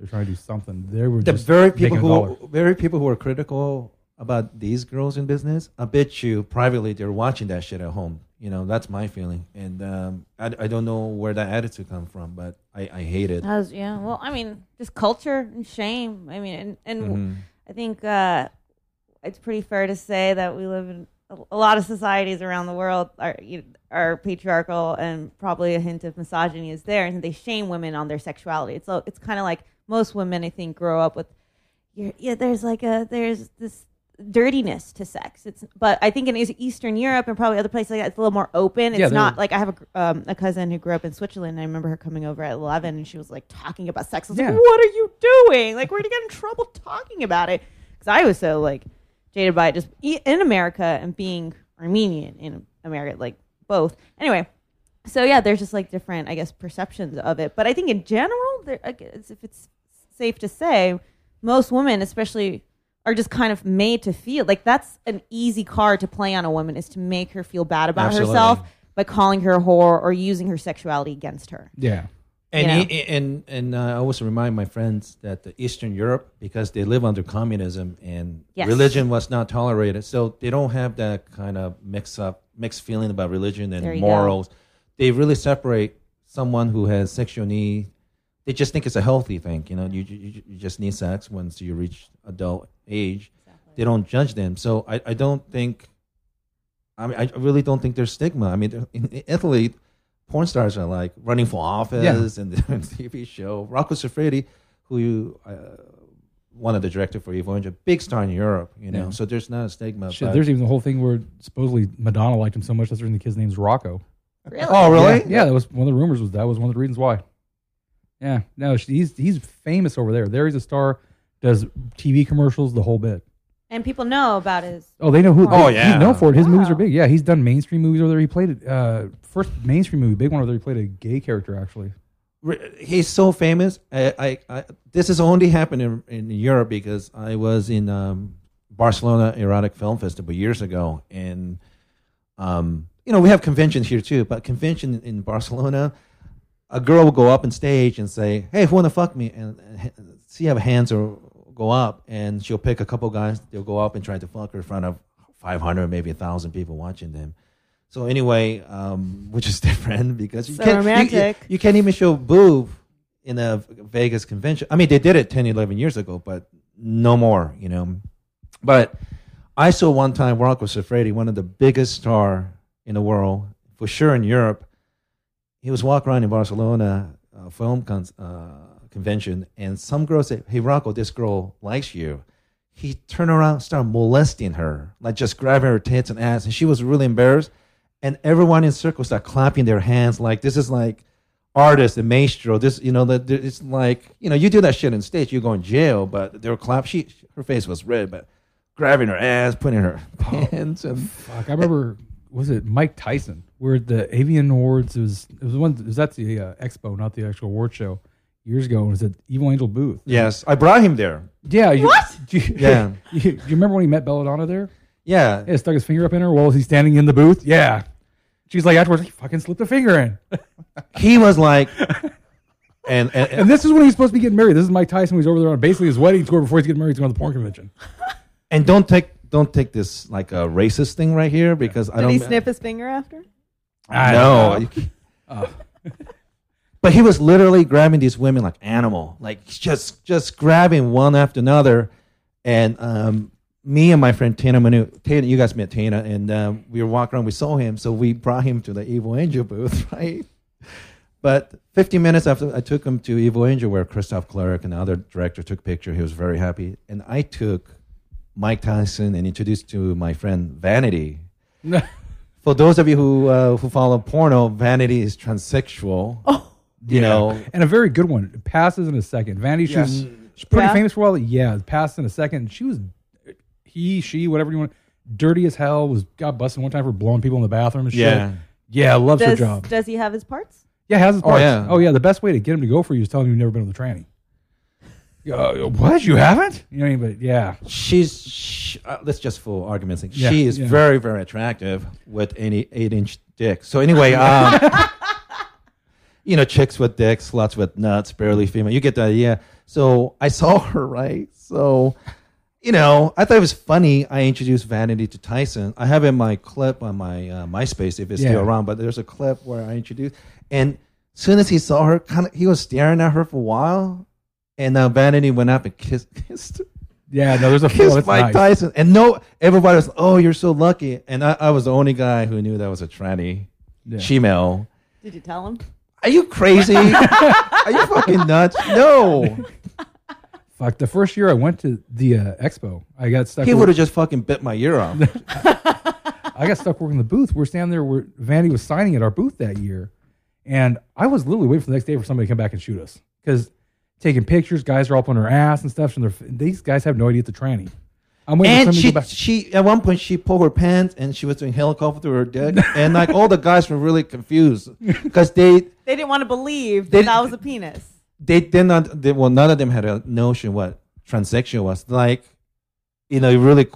Speaker 5: they're trying to do something. They were
Speaker 4: The
Speaker 5: just
Speaker 4: very people
Speaker 5: making a
Speaker 4: who very people who are critical about these girls in business, I bet you privately they're watching that shit at home. You know, that's my feeling, and um, I, I don't know where that attitude come from, but I, I hate it.
Speaker 6: Yeah. Well, I mean, just culture and shame. I mean, and, and
Speaker 4: Mhm.
Speaker 6: I think uh, it's pretty fair to say that we live in a, lot of societies around the world are you are patriarchal and probably a hint of misogyny is there, and they shame women on their sexuality. It's it's kind of like most women, I think, grow up with. Yeah, there's like a there's this dirtiness to sex. It's but I think in Eastern Europe and probably other places like that, it's a little more open. It's
Speaker 5: Yeah,
Speaker 6: not like I have a, um, a cousin who grew up in Switzerland. And I remember her coming over at eleven, and she was like talking about sex. I was
Speaker 5: Yeah.
Speaker 6: like, "What are you doing? Like, where do you get in trouble talking about it?" Because I was so like jaded by it, just in America and being Armenian in America, like both. Anyway, so yeah, there's just like different, I guess, perceptions of it. But I think in general, there, I guess if it's safe to say, most women, especially, are just kind of made to feel like that's an easy card to play on a woman is to make her feel bad about
Speaker 4: Absolutely.
Speaker 6: herself by calling her a whore or using her sexuality against her.
Speaker 5: Yeah.
Speaker 4: And
Speaker 6: you know?
Speaker 4: he- and and uh, I always remind my friends that the Eastern Europe, because they live under communism and
Speaker 6: Yes.
Speaker 4: religion was not tolerated, so they don't have that kind of mix up, mixed feeling about religion and
Speaker 6: you go.
Speaker 4: morals. They really separate someone who has sexual need. They just think it's a healthy thing. You know, you you, you just need sex once you reach adult age. They don't judge them. So I, I don't think. I mean, I really don't think there's stigma. I mean, in in Italy, porn stars are like running for office and doing TV show. Rocco Siffredi, who you, uh, one of the director for Evil Angel, big star in Europe, you know.
Speaker 5: Yeah.
Speaker 4: So there's not a stigma.
Speaker 5: Shit,
Speaker 4: but-
Speaker 5: there's even the whole thing where supposedly Madonna liked him so much that's the reason the kid's name's Rocco.
Speaker 6: Really?
Speaker 4: oh, really?
Speaker 5: Yeah, yeah, that was one of the rumors. Was that was one of the reasons why? Yeah, no, he's he's famous over there. There he's a star, does TV commercials, the whole bit.
Speaker 6: And people know about his.
Speaker 5: Oh, they know who.
Speaker 4: Oh, yeah.
Speaker 5: he's known for it. His movies are big. Yeah, he's done mainstream movies over there. He played it uh, first mainstream movie, big one over there. He played a gay character actually.
Speaker 4: He's so famous. I, I, I this has only happened in, in Europe because I was in um, Barcelona Erotic Film Festival years ago, and um, you know we have conventions here too. But convention in Barcelona, a girl will go up on stage and say, "Hey, if you want to fuck me," and, and see how hands are go up, and she'll pick a couple guys. They'll go up and try to fuck her in front of 500, maybe a thousand people watching them. So anyway, um, which is different because you
Speaker 6: So
Speaker 4: can't you- you- You, can't even show boob in a Vegas convention. I mean, they did it 10, 11 years ago, but no more. You know, but I saw one time Rocco Siffredi, one of the biggest star in the world, for sure in Europe. He was walking around in Barcelona uh, film con- uh, convention, and some girl said, "Hey Rocco, this girl likes you." He turned around, started molesting her, like just grabbing her tits and ass, and she was really embarrassed. And everyone in circle started clapping their hands, like this is like artist and maestro. This, you know, that it's like you know, you do that shit in stage, you go in jail. But they were clap. She, her face was red, but grabbing her ass, putting her pants, and
Speaker 5: Fuck, I remember. Was it Mike Tyson? Where the AVN Awards it was it was one it was at the uh, expo, not the actual award show, years ago. It was at Evil Angel booth.
Speaker 4: yes, I brought him there.
Speaker 5: Yeah. You,
Speaker 6: What?
Speaker 5: Do you,
Speaker 4: Yeah.
Speaker 5: you, do you remember when he met Belladonna there?
Speaker 4: Yeah,
Speaker 5: Yeah, stuck his finger up in her while he's standing in the booth. Yeah. She's like afterwards, he fucking slipped a finger in.
Speaker 4: he was like, and, and,
Speaker 5: And this is when he's supposed to be getting married. This is Mike Tyson. He's over there on basically his wedding tour before he's getting married to go to the porn convention.
Speaker 4: and don't take don't take this like a racist thing right here because I
Speaker 6: Did
Speaker 4: don't.
Speaker 6: Did he snip his finger after?
Speaker 5: I
Speaker 4: no.
Speaker 5: know. Oh.
Speaker 4: but he was literally grabbing these women like animal, like just just grabbing one after another. And um, me and my friend Tina Manu, Tina, you guys met Tina, and um, we were walking around. We saw him, so we brought him to the Evil Angel booth, right? But 15 minutes after I took him to Evil Angel, where Christoph Clark and the other director took picture, he was very happy. And I took Mike Tyson and introduced to my friend Vanity. For those of you who uh, who follow porno, Vanity is transsexual.
Speaker 6: Oh.
Speaker 4: You know,
Speaker 5: and a very good one. It passes in a second. Vanity, she was she's pretty
Speaker 6: Yeah.
Speaker 5: famous for a while. Yeah, it passed in a second. She was he, she, whatever you want. Dirty as hell. Was got busted one time for blowing people in the bathroom and shit.
Speaker 4: Yeah.
Speaker 5: Yeah, loves her job.
Speaker 6: does he have his parts?
Speaker 5: Yeah, has his parts.
Speaker 4: Oh, yeah.
Speaker 5: Oh yeah. The best way to get him to go for you is telling him you've never been with the tranny. Uh, what? You haven't? You know, what but yeah.
Speaker 4: she's sh uh, let's just for argument's sake,
Speaker 5: Yeah,
Speaker 4: she is
Speaker 5: yeah.
Speaker 4: very very attractive with any eight inch dick. So anyway, um, you know, chicks with dicks, sluts with nuts, barely female. You get the idea. So I saw her right. So you know, I thought it was funny. I introduced Vanity to Tyson. I have in my clip on my uh, MySpace if it's
Speaker 5: Yeah.
Speaker 4: still around, but there's a clip where I introduced. And soon as he saw her, kind of, he was staring at her for a while, and now Vanity went up and kissed, kissed
Speaker 5: Yeah, no, there's a
Speaker 4: kissed
Speaker 5: oh, that's
Speaker 4: Mike
Speaker 5: nice.
Speaker 4: Tyson, and no, everybody was, "Oh, you're so lucky," and I, I was the only guy who knew that was a tranny,
Speaker 5: Yeah.
Speaker 4: female.
Speaker 6: Did you tell him?
Speaker 4: Are you crazy? Are you fucking nuts? No,
Speaker 5: Fuck, the first year I went to the uh, expo, I got stuck.
Speaker 4: he would have just fucking bit my ear off.
Speaker 5: I got stuck working the booth. We're standing there where Vanity was signing at our booth that year. And I was literally waiting for the next day for somebody to come back and shoot us. Because taking pictures, guys are up on her ass and stuff. And they're, these guys have no idea it's a tranny. I'm waiting for
Speaker 4: and
Speaker 5: somebody to
Speaker 4: she,
Speaker 5: go back.
Speaker 4: she, at one point, she pulled her pants and she was doing helicopter through her dick, and like all the guys were really confused because they,
Speaker 6: They didn't want to believe
Speaker 4: They-
Speaker 6: that, that was a penis.
Speaker 4: they did not. They, well, none of them had a notion what transsexual was. Like, you know, really,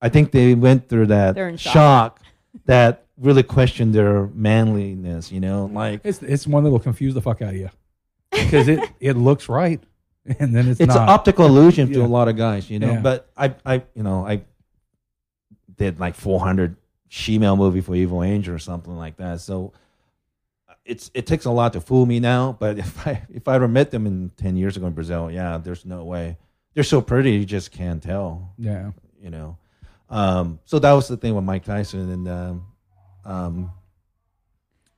Speaker 4: I think they went through that
Speaker 6: They're in shock.
Speaker 4: shock that really questioned their manliness. You know, like
Speaker 5: It's, it's one that will confuse the fuck out of you. Because it, it looks right. And then it's,
Speaker 4: it's
Speaker 5: not.
Speaker 4: an optical illusion to
Speaker 5: Yeah.
Speaker 4: a lot of guys. You know,
Speaker 5: Yeah.
Speaker 4: but I, I, you know, I did like 400 she-male movie for Evil Angel or something like that. So. It's it takes a lot to fool me now, but if I if I ever met them in ten years ago in Brazil, yeah, there's no way. They're so pretty, you just can't tell.
Speaker 5: yeah.
Speaker 4: you know. Um, so that was the thing with Mike Tyson, and um, um,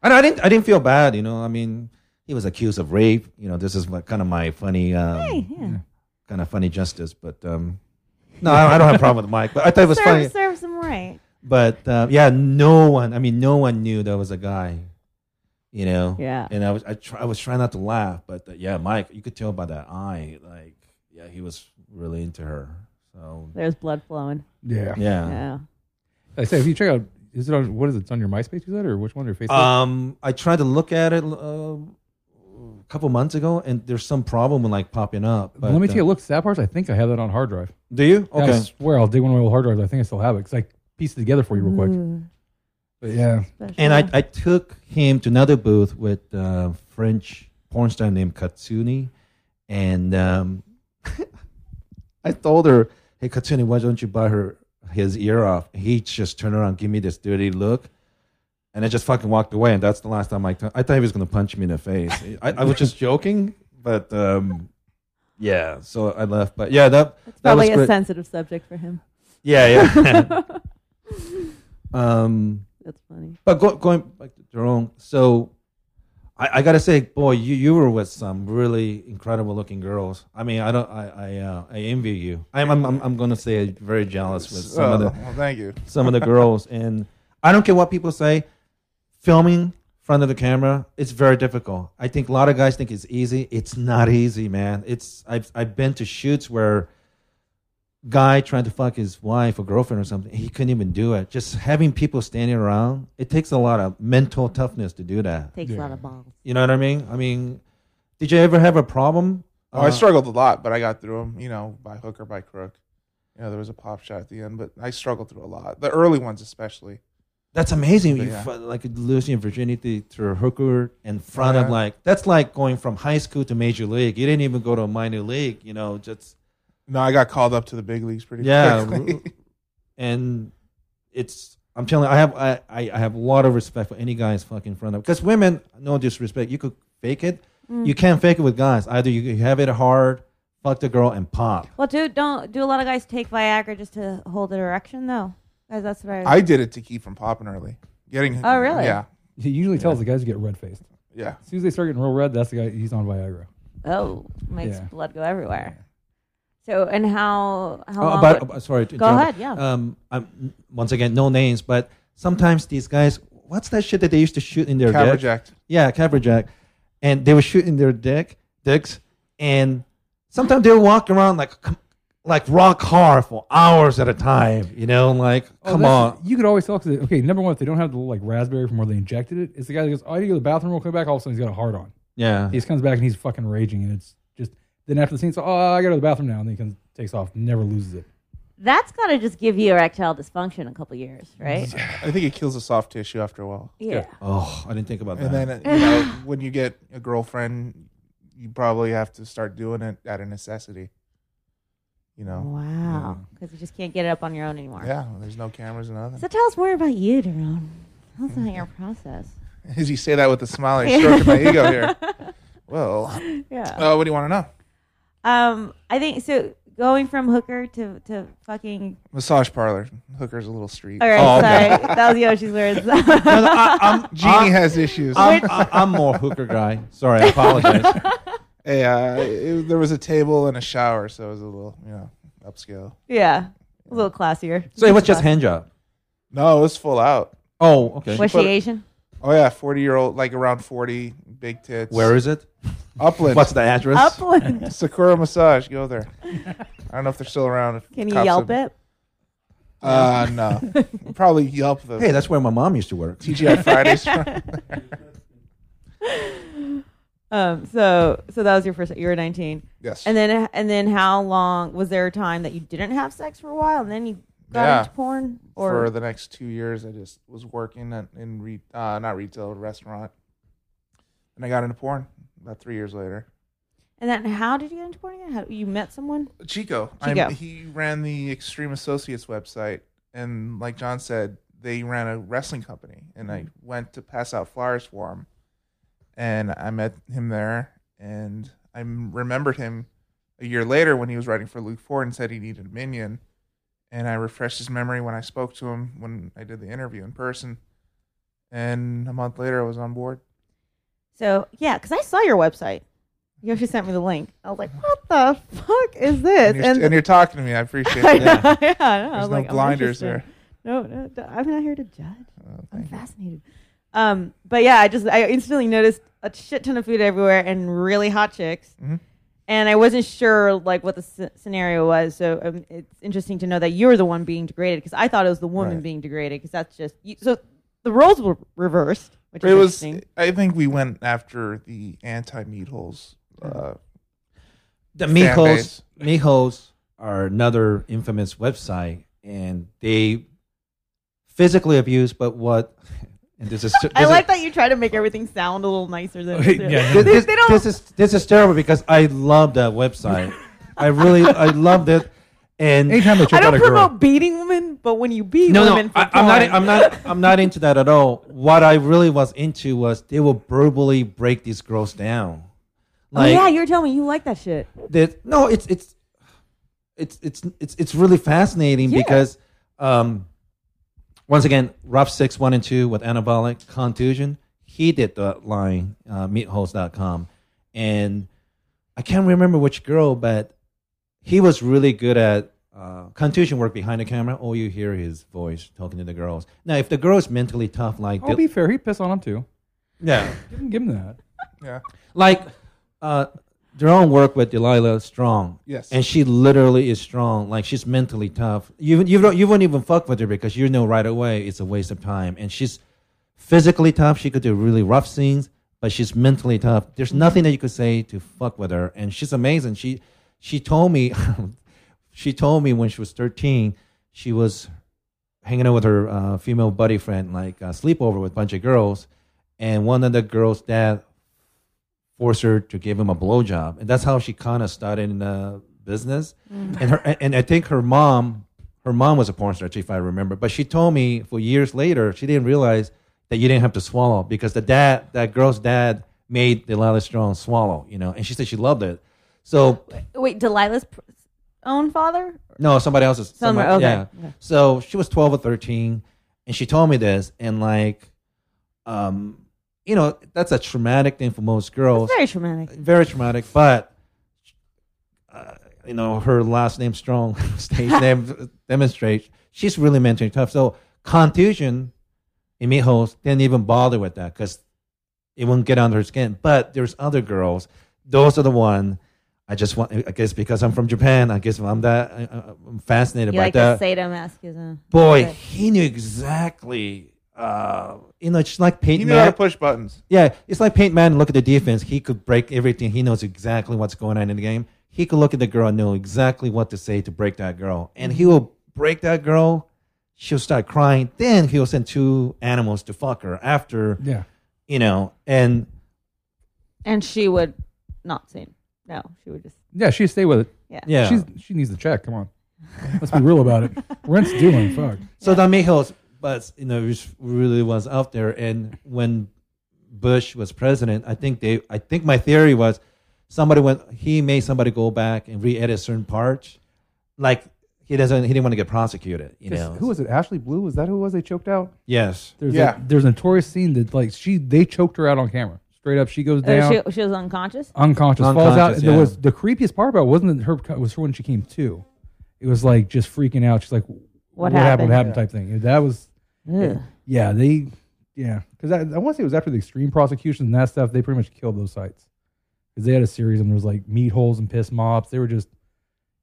Speaker 4: and I didn't I didn't feel bad, you know. I mean, he was accused of rape. You know, this is what kind of my funny, um,
Speaker 6: Hey, yeah.
Speaker 4: kind of funny justice. But um, no, I, I don't have a problem with Mike. But I thought it was
Speaker 6: Serve,
Speaker 4: funny.
Speaker 6: serves him right.
Speaker 4: But uh, yeah, no one. I mean, no one knew there was a guy. You know.
Speaker 6: Yeah.
Speaker 4: And I was I, try, I was trying not to laugh, but uh, yeah, Mike, you could tell by that eye, like yeah, he was really into her. So
Speaker 6: There's blood flowing.
Speaker 5: Yeah.
Speaker 4: yeah.
Speaker 6: Yeah.
Speaker 5: I say, if you check out, is it on, what is it? It's on your MySpace, you said? Or which one? Your Facebook?
Speaker 4: Um, I tried to look at it uh, a couple months ago, and there's some problem with like popping up. But,
Speaker 5: Let me take
Speaker 4: uh,
Speaker 5: a look. Sad parts, I think I have that on hard drive.
Speaker 4: Do you?
Speaker 5: I
Speaker 4: Okay.
Speaker 5: swear I'll dig one of my old hard drives. I think I still have it because I pieced it together for you real quick.
Speaker 6: Ooh,
Speaker 5: But yeah.
Speaker 6: special.
Speaker 4: And I, I took him to another booth with uh, French porn star named Katsuni, and um, I told her, "Hey, Katsuni, why don't you buy her his ear off?" He just turned around, give me this dirty look, and I just fucking walked away. And that's the last time I. T- I thought he was gonna punch me in the face. I, I was just joking, but um, yeah. So I left. But yeah, that
Speaker 6: It's
Speaker 4: that was
Speaker 6: probably a
Speaker 4: great.
Speaker 6: sensitive subject for him.
Speaker 4: Yeah, yeah. um,
Speaker 6: That's funny.
Speaker 4: but go, going back to Jerome, so I, I gotta say, boy, you, you were with some really incredible looking girls. I mean, I don't, I, I, uh, I envy you. I'm, I'm, I'm, I'm gonna say very jealous with some
Speaker 7: Oh,
Speaker 4: of the,
Speaker 7: well, thank you.
Speaker 4: some of the girls, and I don't care what people say. Filming in front of the camera, it's very difficult. I think a lot of guys think it's easy. It's not easy, man. It's I've I've been to shoots where guy trying to fuck his wife or girlfriend or something, he couldn't even do it. Just having people standing around, it takes a lot of mental toughness to do that.
Speaker 6: Takes a lot of balls.
Speaker 4: You know what I mean? I mean, did you ever have a problem?
Speaker 7: Oh, I
Speaker 4: Uh,
Speaker 7: struggled a lot, but I got through them. You know, by hook or by crook. You know, there was a pop shot at the end, but I struggled through a lot. The early ones, especially.
Speaker 4: That's amazing.
Speaker 7: But
Speaker 4: You
Speaker 7: yeah.
Speaker 4: fu- like losing your virginity to a hooker in front of like that's like going from high school to major league. You didn't even go to a minor league. You know, just
Speaker 7: No, I got called up to the big leagues pretty
Speaker 4: yeah,
Speaker 7: quickly.
Speaker 4: and it's. I'm telling you, I have I, I I have a lot of respect for any guys fucking in front of because women, no disrespect, you could fake it.
Speaker 6: Mm.
Speaker 4: You can't fake it with guys. Either you you have it hard, fuck the girl, and pop.
Speaker 6: Well, do don't do a lot of guys take Viagra just to hold an erection though? Guys, that's what I.
Speaker 7: I did it to keep from popping early. Getting
Speaker 6: Oh, really?
Speaker 7: Yeah,
Speaker 5: He usually tells the guys to get red faced.
Speaker 7: yeah.
Speaker 5: As soon as they start getting real red, that's the guy. He's on Viagra.
Speaker 6: oh, makes
Speaker 5: Yeah.
Speaker 6: blood go everywhere. So and how how
Speaker 4: Oh,
Speaker 6: long?
Speaker 4: but,
Speaker 6: would-
Speaker 4: uh, sorry. To
Speaker 6: Go
Speaker 4: interrupt.
Speaker 6: ahead, yeah.
Speaker 4: Um, I'm, once again, no names, but sometimes these guys, what's that shit that they used to shoot in their dick?
Speaker 7: Caverject.
Speaker 4: Yeah, caverject, and they were shooting their dick, dicks, and sometimes they would walk around like like rock hard for hours at a time. You know, like
Speaker 5: Oh,
Speaker 4: come
Speaker 5: that's-
Speaker 4: on.
Speaker 5: You could always tell because okay, number one, if they don't have the like raspberry from where they injected it, it's the guy that goes, "Oh, I need to go to the bathroom We'll come Back, all of a sudden he's got a hard on.
Speaker 4: Yeah,
Speaker 5: He just comes back and he's fucking raging, and it's just then after the scene, so oh, I got to go to the bathroom now, and then he comes takes off, never loses it.
Speaker 6: that's got to just give you erectile dysfunction in a couple years, right?
Speaker 7: I think it kills the soft tissue after a while.
Speaker 6: Yeah.
Speaker 4: Oh, I didn't think about that.
Speaker 7: And then uh, you know, when you get a girlfriend, you probably have to start doing it out of necessity. You know.
Speaker 6: Wow. Because you just can't get it up on your own anymore.
Speaker 7: Yeah. There's no cameras and nothing.
Speaker 6: So tell us more about you, Daron. Tell us about your process.
Speaker 7: As you say that with a smile, you're stroking my ego here. Well,
Speaker 6: Yeah.
Speaker 7: uh, what do you want to know?
Speaker 6: Um, I think so. Going from hooker to to fucking.
Speaker 7: Massage parlor. Hooker's a little street.
Speaker 6: All right,
Speaker 4: Oh, okay.
Speaker 6: sorry, that was Yoshi's words.
Speaker 4: No, no, I, I'm,
Speaker 7: Jeannie
Speaker 4: I'm,
Speaker 7: has issues.
Speaker 4: I'm, I'm, I'm more hooker guy. Sorry, I apologize.
Speaker 7: Hey, uh, it- there was a table and a shower, so it was a little, you know, upscale.
Speaker 6: yeah, a little classier.
Speaker 4: so it was just hand job.
Speaker 7: No, it was full out.
Speaker 4: Oh, okay.
Speaker 6: Was she
Speaker 7: put-
Speaker 6: Asian?
Speaker 7: Oh yeah, forty year old, like around forty, big tits.
Speaker 4: Where is it?
Speaker 7: Upland?
Speaker 4: What's the address?
Speaker 6: Upland.
Speaker 7: Sakura Massage? Go there. I don't know if they're still around.
Speaker 6: Can you
Speaker 7: Cops
Speaker 6: Yelp
Speaker 7: have-
Speaker 6: it?
Speaker 7: Uh, no. Probably Yelp the
Speaker 4: Hey, that's where my mom used to work.
Speaker 7: TGI Fridays.
Speaker 6: Um. So so that was your first. You were 19,
Speaker 7: yes.
Speaker 6: and then and then how long was there a time that you didn't have sex for a while, and then you got
Speaker 7: Yeah.
Speaker 6: into porn?
Speaker 7: for the next two years, I just was working at, in re, uh, not retail, restaurant, and I got into porn about three years later.
Speaker 6: and then how did you get into porn again? How you met someone?
Speaker 7: Chico.
Speaker 6: Chico.
Speaker 7: He ran the Extreme Associates website, and like John said, they ran a wrestling company, and I went to pass out flyers for him, and I met him there, and I remembered him a year later when he was writing for Luke Ford and said he needed a minion, and I refreshed his memory when I spoke to him when I did the interview in person, and a month later I was on board.
Speaker 6: So yeah, because I saw your website. Yoshi sent me the link. I was like, "What the fuck is this?"
Speaker 7: And you're, and you're talking to me. I appreciate it.
Speaker 6: yeah, I know. I
Speaker 7: There's
Speaker 6: was
Speaker 7: no
Speaker 6: like,
Speaker 7: blinders there.
Speaker 6: No, no, I'm not here to judge.
Speaker 7: Oh,
Speaker 6: I'm
Speaker 7: you.
Speaker 6: fascinated. Um, but yeah, I just I instantly noticed a shit ton of food everywhere and really hot chicks.
Speaker 7: Mhm.
Speaker 6: And I wasn't sure like what the s- scenario was, so um, it's interesting to know that you're the one being degraded because I thought it was the woman
Speaker 7: Right.
Speaker 6: being degraded because that's just you, so the roles were reversed, which
Speaker 7: it
Speaker 6: is
Speaker 7: was
Speaker 6: interesting.
Speaker 7: i think we went after the anti meat holes uh,
Speaker 4: The
Speaker 7: fan
Speaker 4: Mijos,
Speaker 7: base.
Speaker 4: Mijos are another infamous website, and they physically abuse. But what? And this is.
Speaker 6: I
Speaker 4: this
Speaker 6: like
Speaker 4: is,
Speaker 6: that you try to make everything sound a little nicer than it is.
Speaker 5: Yeah.
Speaker 4: This, this, this is this is terrible because I love that website. I really I loved it. And
Speaker 5: Anytime they
Speaker 6: I don't
Speaker 5: a girl,
Speaker 6: promote beating women, but when you beat
Speaker 4: no,
Speaker 6: women
Speaker 4: no,
Speaker 6: for
Speaker 4: I, I'm not. I'm not. I'm not into that at all. What I really was into was they will verbally break these girls down.
Speaker 6: oh yeah, you're telling me you like that shit.
Speaker 4: that no it's it's it's it's it's it's really fascinating
Speaker 6: Yeah.
Speaker 4: because um once again rough six one and two with anabolic Khan Tusion he did the line uh meatholes.com and i can't remember which girl but he was really good at uh, contusion work behind the camera all you hear his voice talking to the girls now if the girl is mentally tough like
Speaker 5: I'll
Speaker 4: Dil-
Speaker 5: be fair. He pissed on him too.
Speaker 4: yeah
Speaker 5: Give him, give him that.
Speaker 7: Yeah.
Speaker 4: like uh their own work with Delilah Strong.
Speaker 7: Yes.
Speaker 4: And she literally is strong. Like she's mentally tough. You you don't you won't even fuck with her because you know right away it's a waste of time. And she's physically tough. She could do really rough scenes, but she's mentally tough. There's nothing that you could say to fuck with her. And she's amazing. She she told me she told me when she was 13 she was hanging out with her uh, female buddy friend like uh, sleepover with a bunch of girls and one of the girls dad forced her to give him a blowjob, and that's how she kind of started in the business. And her and I think her mom, her mom was a porn star, if I remember. But she told me for years later she didn't realize that you didn't have to swallow because the dad, that girl's dad, made Delilah Strong swallow. You know, and she said she loved it. So
Speaker 6: Wait, Delilah's pr- own father?
Speaker 4: no, somebody else's.
Speaker 6: Somewhere,
Speaker 4: somebody-
Speaker 6: okay.
Speaker 4: Yeah.
Speaker 6: Okay.
Speaker 4: So she was twelve or thirteen, and she told me this, and like, um, you know, that's a traumatic thing for most girls
Speaker 6: It's very traumatic.
Speaker 4: very traumatic, but uh, you know her last name strong, stage name demonstrates she's really mentally tough. So Khan Tusion in Mijos didn't even bother with that because it wouldn't get under her skin. But there's other girls; those are the one. I just want. I guess because I'm from Japan, I guess I'm that. I- I'm fascinated
Speaker 6: You
Speaker 4: by
Speaker 6: like
Speaker 4: that.
Speaker 6: the sadomasochism.
Speaker 4: Boy, he knew exactly. Uh, you know, it's like Peyton
Speaker 7: He knew how to push buttons.
Speaker 4: Yeah, it's like Peyton man. Look at the defense. He could break everything. He knows exactly what's going on in the game. He could look at the girl and know exactly what to say to break that girl. And he will break that girl. She'll start crying. Then he'll send two animals to fuck her after,
Speaker 5: Yeah.
Speaker 4: you know, and
Speaker 6: And she would not say no. She would just
Speaker 5: Yeah, she'd stay with it.
Speaker 6: yeah.
Speaker 4: yeah.
Speaker 5: She's she needs the check. Come on. Let's be real about it. Rent's doing and Fuck.
Speaker 4: So that Mijos, but you know, it really was out there. And when Bush was president, I think they, I think my theory was somebody went, he made somebody go back and re-edit certain parts, like he doesn't, he didn't want to get prosecuted. You know,
Speaker 5: Who was it? Ashley Blue? Was that who it was? They choked out.
Speaker 4: Yes.
Speaker 5: There's
Speaker 7: Yeah.
Speaker 5: a, there's a notorious scene that like she they choked her out on camera. Straight up, she goes
Speaker 6: Oh,
Speaker 5: down.
Speaker 6: she, she was unconscious.
Speaker 5: unconscious, falls out.
Speaker 4: Unconscious,
Speaker 5: There was the creepiest part about it wasn't her was her when she came to. It was like just freaking out. She's like, "What,
Speaker 6: happened?"
Speaker 5: What happened?" Type thing. That was
Speaker 6: Ugh.
Speaker 5: yeah. They yeah because I, I want to say it was after the extreme prosecutions and that stuff. They pretty much killed those sites because they had a series and there was like meat holes and piss mops. They were just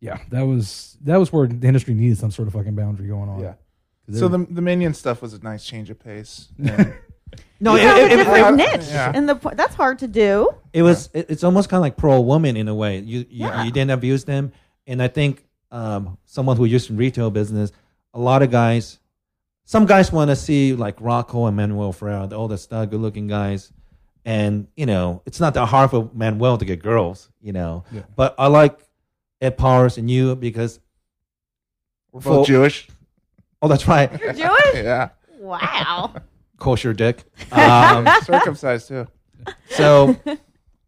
Speaker 5: yeah. That was that was where the industry needed some sort of fucking boundary going on.
Speaker 7: Yeah.
Speaker 5: 'Cause
Speaker 7: So the the minion stuff was a nice change of pace. And
Speaker 4: No,
Speaker 6: you
Speaker 4: it,
Speaker 6: have
Speaker 4: it,
Speaker 6: a
Speaker 4: it-
Speaker 6: different
Speaker 7: it-
Speaker 6: niche,
Speaker 7: yeah.
Speaker 6: and the po- that's hard to do.
Speaker 4: it was, it, it's almost kind of like pro woman in a way. You, you,
Speaker 6: Yeah.
Speaker 4: you didn't abuse them. And I think um, someone who used in retail business, a lot of guys, some guys want to see like Rocco and Manuel Ferrara, all the stud, good looking guys. And, you know, it's not that hard for Manuel to get girls, you know.
Speaker 5: Yeah.
Speaker 4: But I like Ed Powers and you because,
Speaker 7: we're
Speaker 4: For-
Speaker 7: both Jewish.
Speaker 4: oh, that's right,
Speaker 6: You're Jewish?
Speaker 7: Yeah.
Speaker 6: wow.
Speaker 4: kosher dick. Um,
Speaker 7: Circumcised too.
Speaker 4: So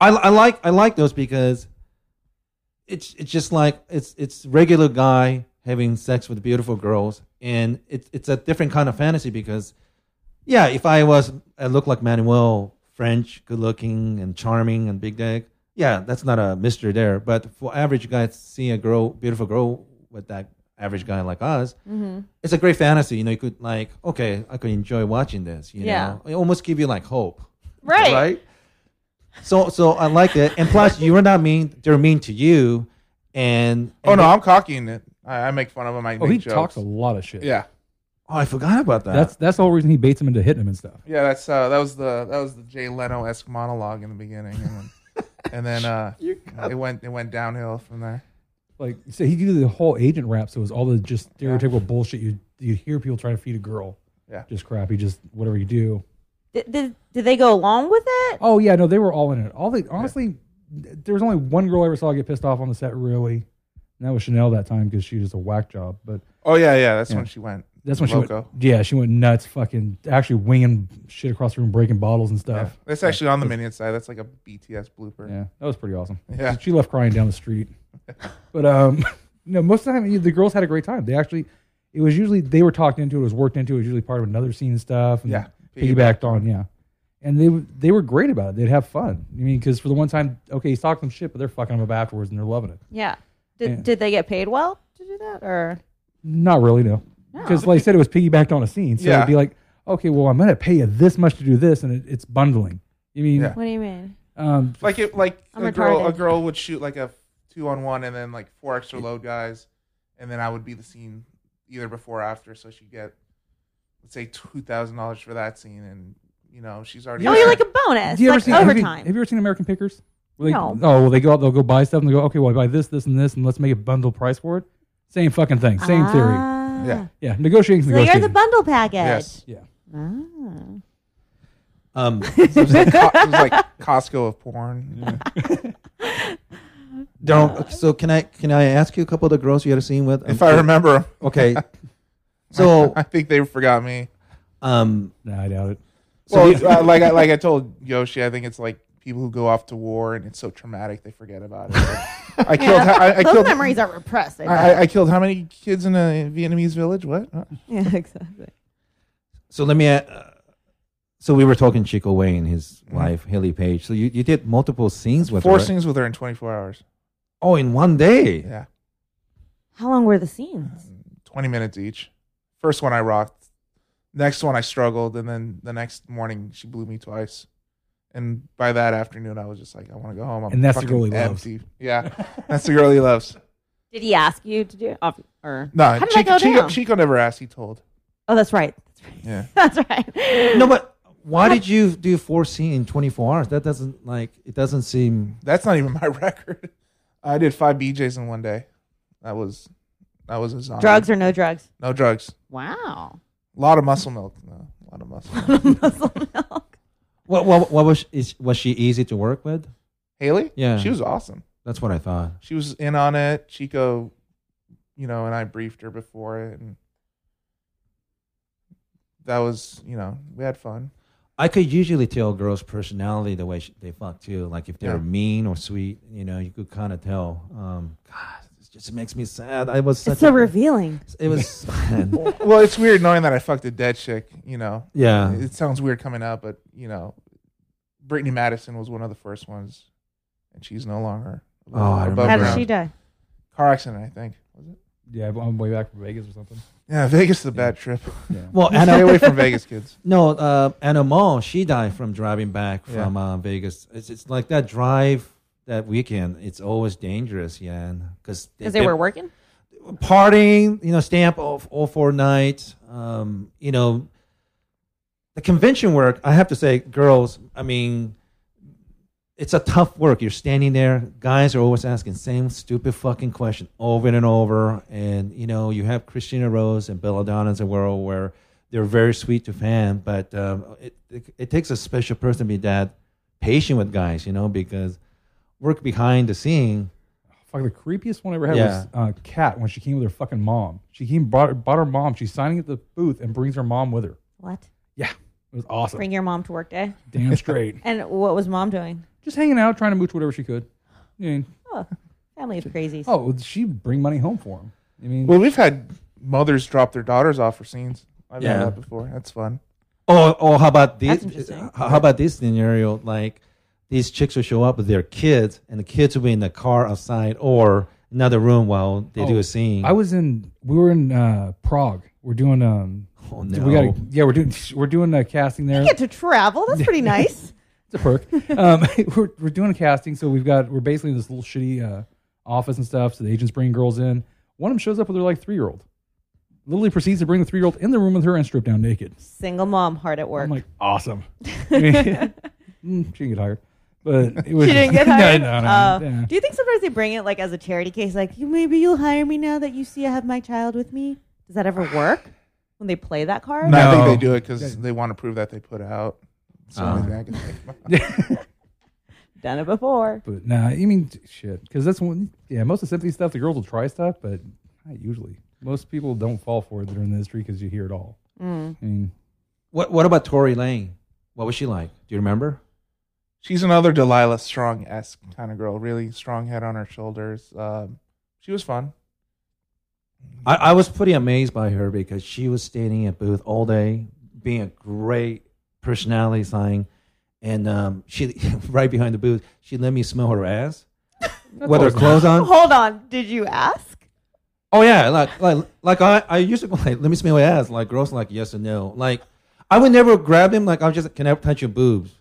Speaker 4: I, I like I like those because it's it's just like it's it's regular guy having sex with beautiful girls, and it's it's a different kind of fantasy because yeah, if I was I look like Manuel, French, good looking and charming and big dick, yeah, that's not a mystery there. But for average guys, seeing a girl, beautiful girl with that average guy like us,
Speaker 6: Mm-hmm.
Speaker 4: it's a great fantasy. You know, you could like, okay, I could enjoy watching this. You
Speaker 6: Yeah.
Speaker 4: know, it almost give you like hope
Speaker 6: Right.
Speaker 4: right? So so I like it, and plus you are not mean; they're mean to you. And,
Speaker 7: Oh no,
Speaker 4: they-
Speaker 7: I'm cocking it. I, I make fun of him. I
Speaker 5: oh,
Speaker 7: make
Speaker 5: he
Speaker 7: jokes.
Speaker 5: talks a lot of shit.
Speaker 7: Yeah,
Speaker 4: oh, I forgot about that.
Speaker 5: That's that's the whole reason he baits him into hitting him and stuff.
Speaker 7: yeah. That's uh, that was the that was the Jay Leno esque monologue in the beginning, and then, and then uh, it went it went downhill from there.
Speaker 5: Like so he did the whole agent rap, so it was all the just stereotypical bullshit you you hear people trying to feed a girl.
Speaker 7: Yeah.
Speaker 5: Just crappy, just whatever you do.
Speaker 6: Did, did did they go along with it?
Speaker 5: Oh yeah, no, they were all in it. All they honestly, there was only one girl I ever saw get pissed off on the set. Really, And that was Chanel that time because she was a whack job. But
Speaker 7: Oh yeah, yeah. That's
Speaker 5: Yeah.
Speaker 7: when she went.
Speaker 5: that's when she
Speaker 7: loco.
Speaker 5: went. Yeah, she went nuts, fucking actually winging shit across the room, breaking bottles and
Speaker 7: Yeah.
Speaker 5: stuff.
Speaker 7: That's actually on the minion side. That's like a BTS blooper.
Speaker 5: Yeah, that was pretty awesome.
Speaker 7: Yeah.
Speaker 5: she left crying down the street. but um, no, most of the time the girls had a great time. They actually, it was usually they were talked into it, it was worked into. It was usually part of another scene and stuff. And
Speaker 7: Yeah.
Speaker 5: piggybacked on. Yeah, and they w- they were great about it. They'd have fun. I mean, because for the one time, okay, he's talking some shit, but they're fucking him up afterwards and they're loving it.
Speaker 6: Yeah. Did
Speaker 5: Yeah.
Speaker 6: did they get paid well to do that or?
Speaker 5: Not really, no.
Speaker 6: No.
Speaker 5: Because like I said, it was piggybacked on a scene, so
Speaker 7: Yeah.
Speaker 5: it'd be like, okay, well, I'm gonna pay you this much to do this, and it, it's bundling. You mean,
Speaker 7: Yeah.
Speaker 6: What do you mean?
Speaker 5: um,
Speaker 7: Like it, like
Speaker 6: I'm
Speaker 7: a girl, a
Speaker 6: retarded.
Speaker 7: girl would shoot like a two on one, and then like four extra load guys, and then I would be the scene either before or after, so she'd get let's say two thousand dollars for that scene, and you know she's already.
Speaker 6: Oh, you're like a bonus,
Speaker 5: Do you ever
Speaker 6: like
Speaker 5: seen have you-
Speaker 6: overtime.
Speaker 5: Have you ever seen American Pickers? Where they,
Speaker 6: No.
Speaker 5: Oh, well, they go out, they'll go buy stuff, and they go, okay, well, I buy this, this, and this, and let's make a bundle price for it. Same fucking thing, same theory.
Speaker 6: Ah.
Speaker 7: Yeah.
Speaker 5: Yeah, negotiating.
Speaker 6: So you're the bundle package.
Speaker 7: Yes.
Speaker 5: Yeah.
Speaker 6: Ah.
Speaker 4: Um,
Speaker 7: it, was like, it was like Costco of porn.
Speaker 4: don't. So can I can I ask you a couple of the girls you had a scene with?
Speaker 7: If
Speaker 4: Um,
Speaker 7: I remember.
Speaker 4: Okay. So
Speaker 7: I think they forgot me.
Speaker 4: um,
Speaker 5: Nah, I doubt it.
Speaker 4: So
Speaker 7: well, uh, like I, like I told Yoshi, I think it's like people who go off to war and it's so traumatic they forget about it. Like, I killed.
Speaker 6: Yeah,
Speaker 7: I, I
Speaker 6: those
Speaker 7: killed.
Speaker 6: memories are repressed. I
Speaker 7: I. I- I killed how many kids in a Vietnamese village? What?
Speaker 6: Yeah, exactly.
Speaker 4: so let me. Uh, so we were talking Chico Wang, his wife Haley Paige. So you, you did multiple scenes with
Speaker 7: Four
Speaker 4: her. right?
Speaker 7: scenes with her in 24 hours.
Speaker 4: Oh, in one day.
Speaker 7: Yeah,
Speaker 6: How long were the scenes?
Speaker 7: 20 minutes each. First one I rocked. Next one I struggled, and then the next morning she blew me twice. And by that afternoon, I was just like, I want to go home. I'm
Speaker 5: And that's the
Speaker 7: fucking
Speaker 5: girl he loves.
Speaker 7: empty. Yeah, that's the girl he loves.
Speaker 6: Did he ask you to do? Off, or
Speaker 7: No,
Speaker 6: How did that
Speaker 7: Chico,
Speaker 6: go
Speaker 7: Chico,
Speaker 6: down?
Speaker 7: Chico never asked. He told.
Speaker 6: Oh, that's right.
Speaker 7: Yeah.
Speaker 6: That's right.
Speaker 4: No, but why did you do four scenes in 24 hours? That doesn't like it doesn't seem.
Speaker 7: That's not even my record. I did five BJs in one day. That was that was a zombie.
Speaker 6: drugs or no drugs?
Speaker 7: no drugs.
Speaker 6: Wow.
Speaker 7: A lot of muscle milk. No, a lot of muscle. milk.
Speaker 6: Muscle milk.
Speaker 4: What what, what was is was she easy to work with?
Speaker 7: Haley.
Speaker 4: Yeah.
Speaker 7: she was awesome.
Speaker 4: That's what I thought.
Speaker 7: She was in on it. Chico, you know, and I briefed her before it, and that was you know we had fun.
Speaker 4: I could usually tell girls' personality the way sh they fuck too. Like if they're
Speaker 7: Yeah.
Speaker 4: mean or sweet, you know, you could kind of tell. Um, God, it just makes me sad. I was such
Speaker 6: It's so
Speaker 4: a,
Speaker 6: revealing.
Speaker 4: It was. man.
Speaker 7: well, it's weird knowing that I fucked a dead chick. You know,
Speaker 4: yeah.
Speaker 7: it sounds weird coming out, but you know, Brittany Madison was one of the first ones, and she's no longer.
Speaker 4: Oh, I
Speaker 7: above
Speaker 6: How did
Speaker 7: ground.
Speaker 6: she die?
Speaker 7: Car accident, I think. Was it?
Speaker 5: Yeah, on my way back from Vegas or something.
Speaker 7: Yeah, Vegas is a bad trip.
Speaker 5: Yeah.
Speaker 4: Well,
Speaker 7: Stay
Speaker 4: Anna,
Speaker 7: away from Vegas, kids.
Speaker 4: no, uh, Anna Malle, she died from driving back
Speaker 7: Yeah.
Speaker 4: from uh, Vegas. It's, it's like that drive that weekend. It's always dangerous, yeah, because
Speaker 6: Because they were working.
Speaker 4: partying, you know, up all, all four nights. Um, you know, the convention work, I have to say, girls, I mean, it's a tough work. You're standing there. Guys are always asking same stupid fucking question over and over. And, you know, you have Kristina Rose and Belladonna's a world where they're very sweet to fan, but um, it, it, it takes a special person to be that patient with guys, you know, because work behind the scene.
Speaker 5: Fuck, the creepiest one I ever had
Speaker 4: Yeah.
Speaker 5: was uh, Kat when she came with her fucking mom. She came, brought, brought her mom. She's signing at the booth and brings her mom with her.
Speaker 6: What?
Speaker 5: Yeah, it was awesome.
Speaker 6: Bring your mom to work day.
Speaker 5: Damn straight.
Speaker 6: And what was mom doing?
Speaker 5: Just hanging out, trying to mooch whatever she could. I mean,
Speaker 6: Oh, family of crazies.
Speaker 5: oh, she'd bring money home for him. I mean,
Speaker 7: Well, we've had mothers drop their daughters off for scenes. I've
Speaker 4: Yeah.
Speaker 7: done that before. That's fun.
Speaker 4: Oh, oh, how about this?
Speaker 6: That's interesting.
Speaker 4: How how about this scenario? Like these chicks will show up with their kids, and the kids will be in the car outside or another room while they do
Speaker 5: Oh,
Speaker 4: a scene.
Speaker 5: I was in. We were in uh, Prague. We're doing. Um,
Speaker 4: oh no!
Speaker 5: we got. Yeah, we're doing. We're doing a casting there.
Speaker 6: You get to travel. That's pretty nice.
Speaker 5: It's a perk. um, we're we're doing a casting, so we've got. We're basically in this little shitty uh, office and stuff. So the agent's bringing girls in. One of them shows up with her like three year old. Literally proceeds to bring the three year old in the room with her and strip down naked.
Speaker 6: Single mom, hard at work.
Speaker 5: I'm like, awesome. I mean, mm, she didn't get hired, but it was.
Speaker 6: she didn't get
Speaker 5: No,
Speaker 6: hired.
Speaker 5: no, no,
Speaker 6: Uh,
Speaker 5: yeah.
Speaker 6: Do you think sometimes they bring it like as a charity case? Like, you maybe you'll hire me now that you see I have my child with me. Does that ever work when they play that card?
Speaker 7: No, I think they do it because they want to prove that they put out. It's the only thing I can think about.
Speaker 6: Done it before.
Speaker 5: But nah, I mean shit. Because that's one. Yeah, most of the sympathy stuff, the girls will try stuff, but not usually. Most people don't fall for it that are in the industry because you hear it all.
Speaker 6: Mm.
Speaker 5: I mean,
Speaker 4: What What about Tory Lane? What was she like? Do you remember?
Speaker 7: She's another Delilah Strong esque kind of girl. Really strong head on her shoulders. Um, she was fun.
Speaker 4: I, I was pretty amazed by her because she was standing at booth all day, being a great personality sign, and um, she right behind the booth, she let me smell her ass with her clothes on.
Speaker 6: Hold on. Did you ask?
Speaker 4: Oh yeah, like like like I, I used to go like, let me smell your ass. Like girls like yes or no. Like I would never grab him. Like I was just can I touch your boobs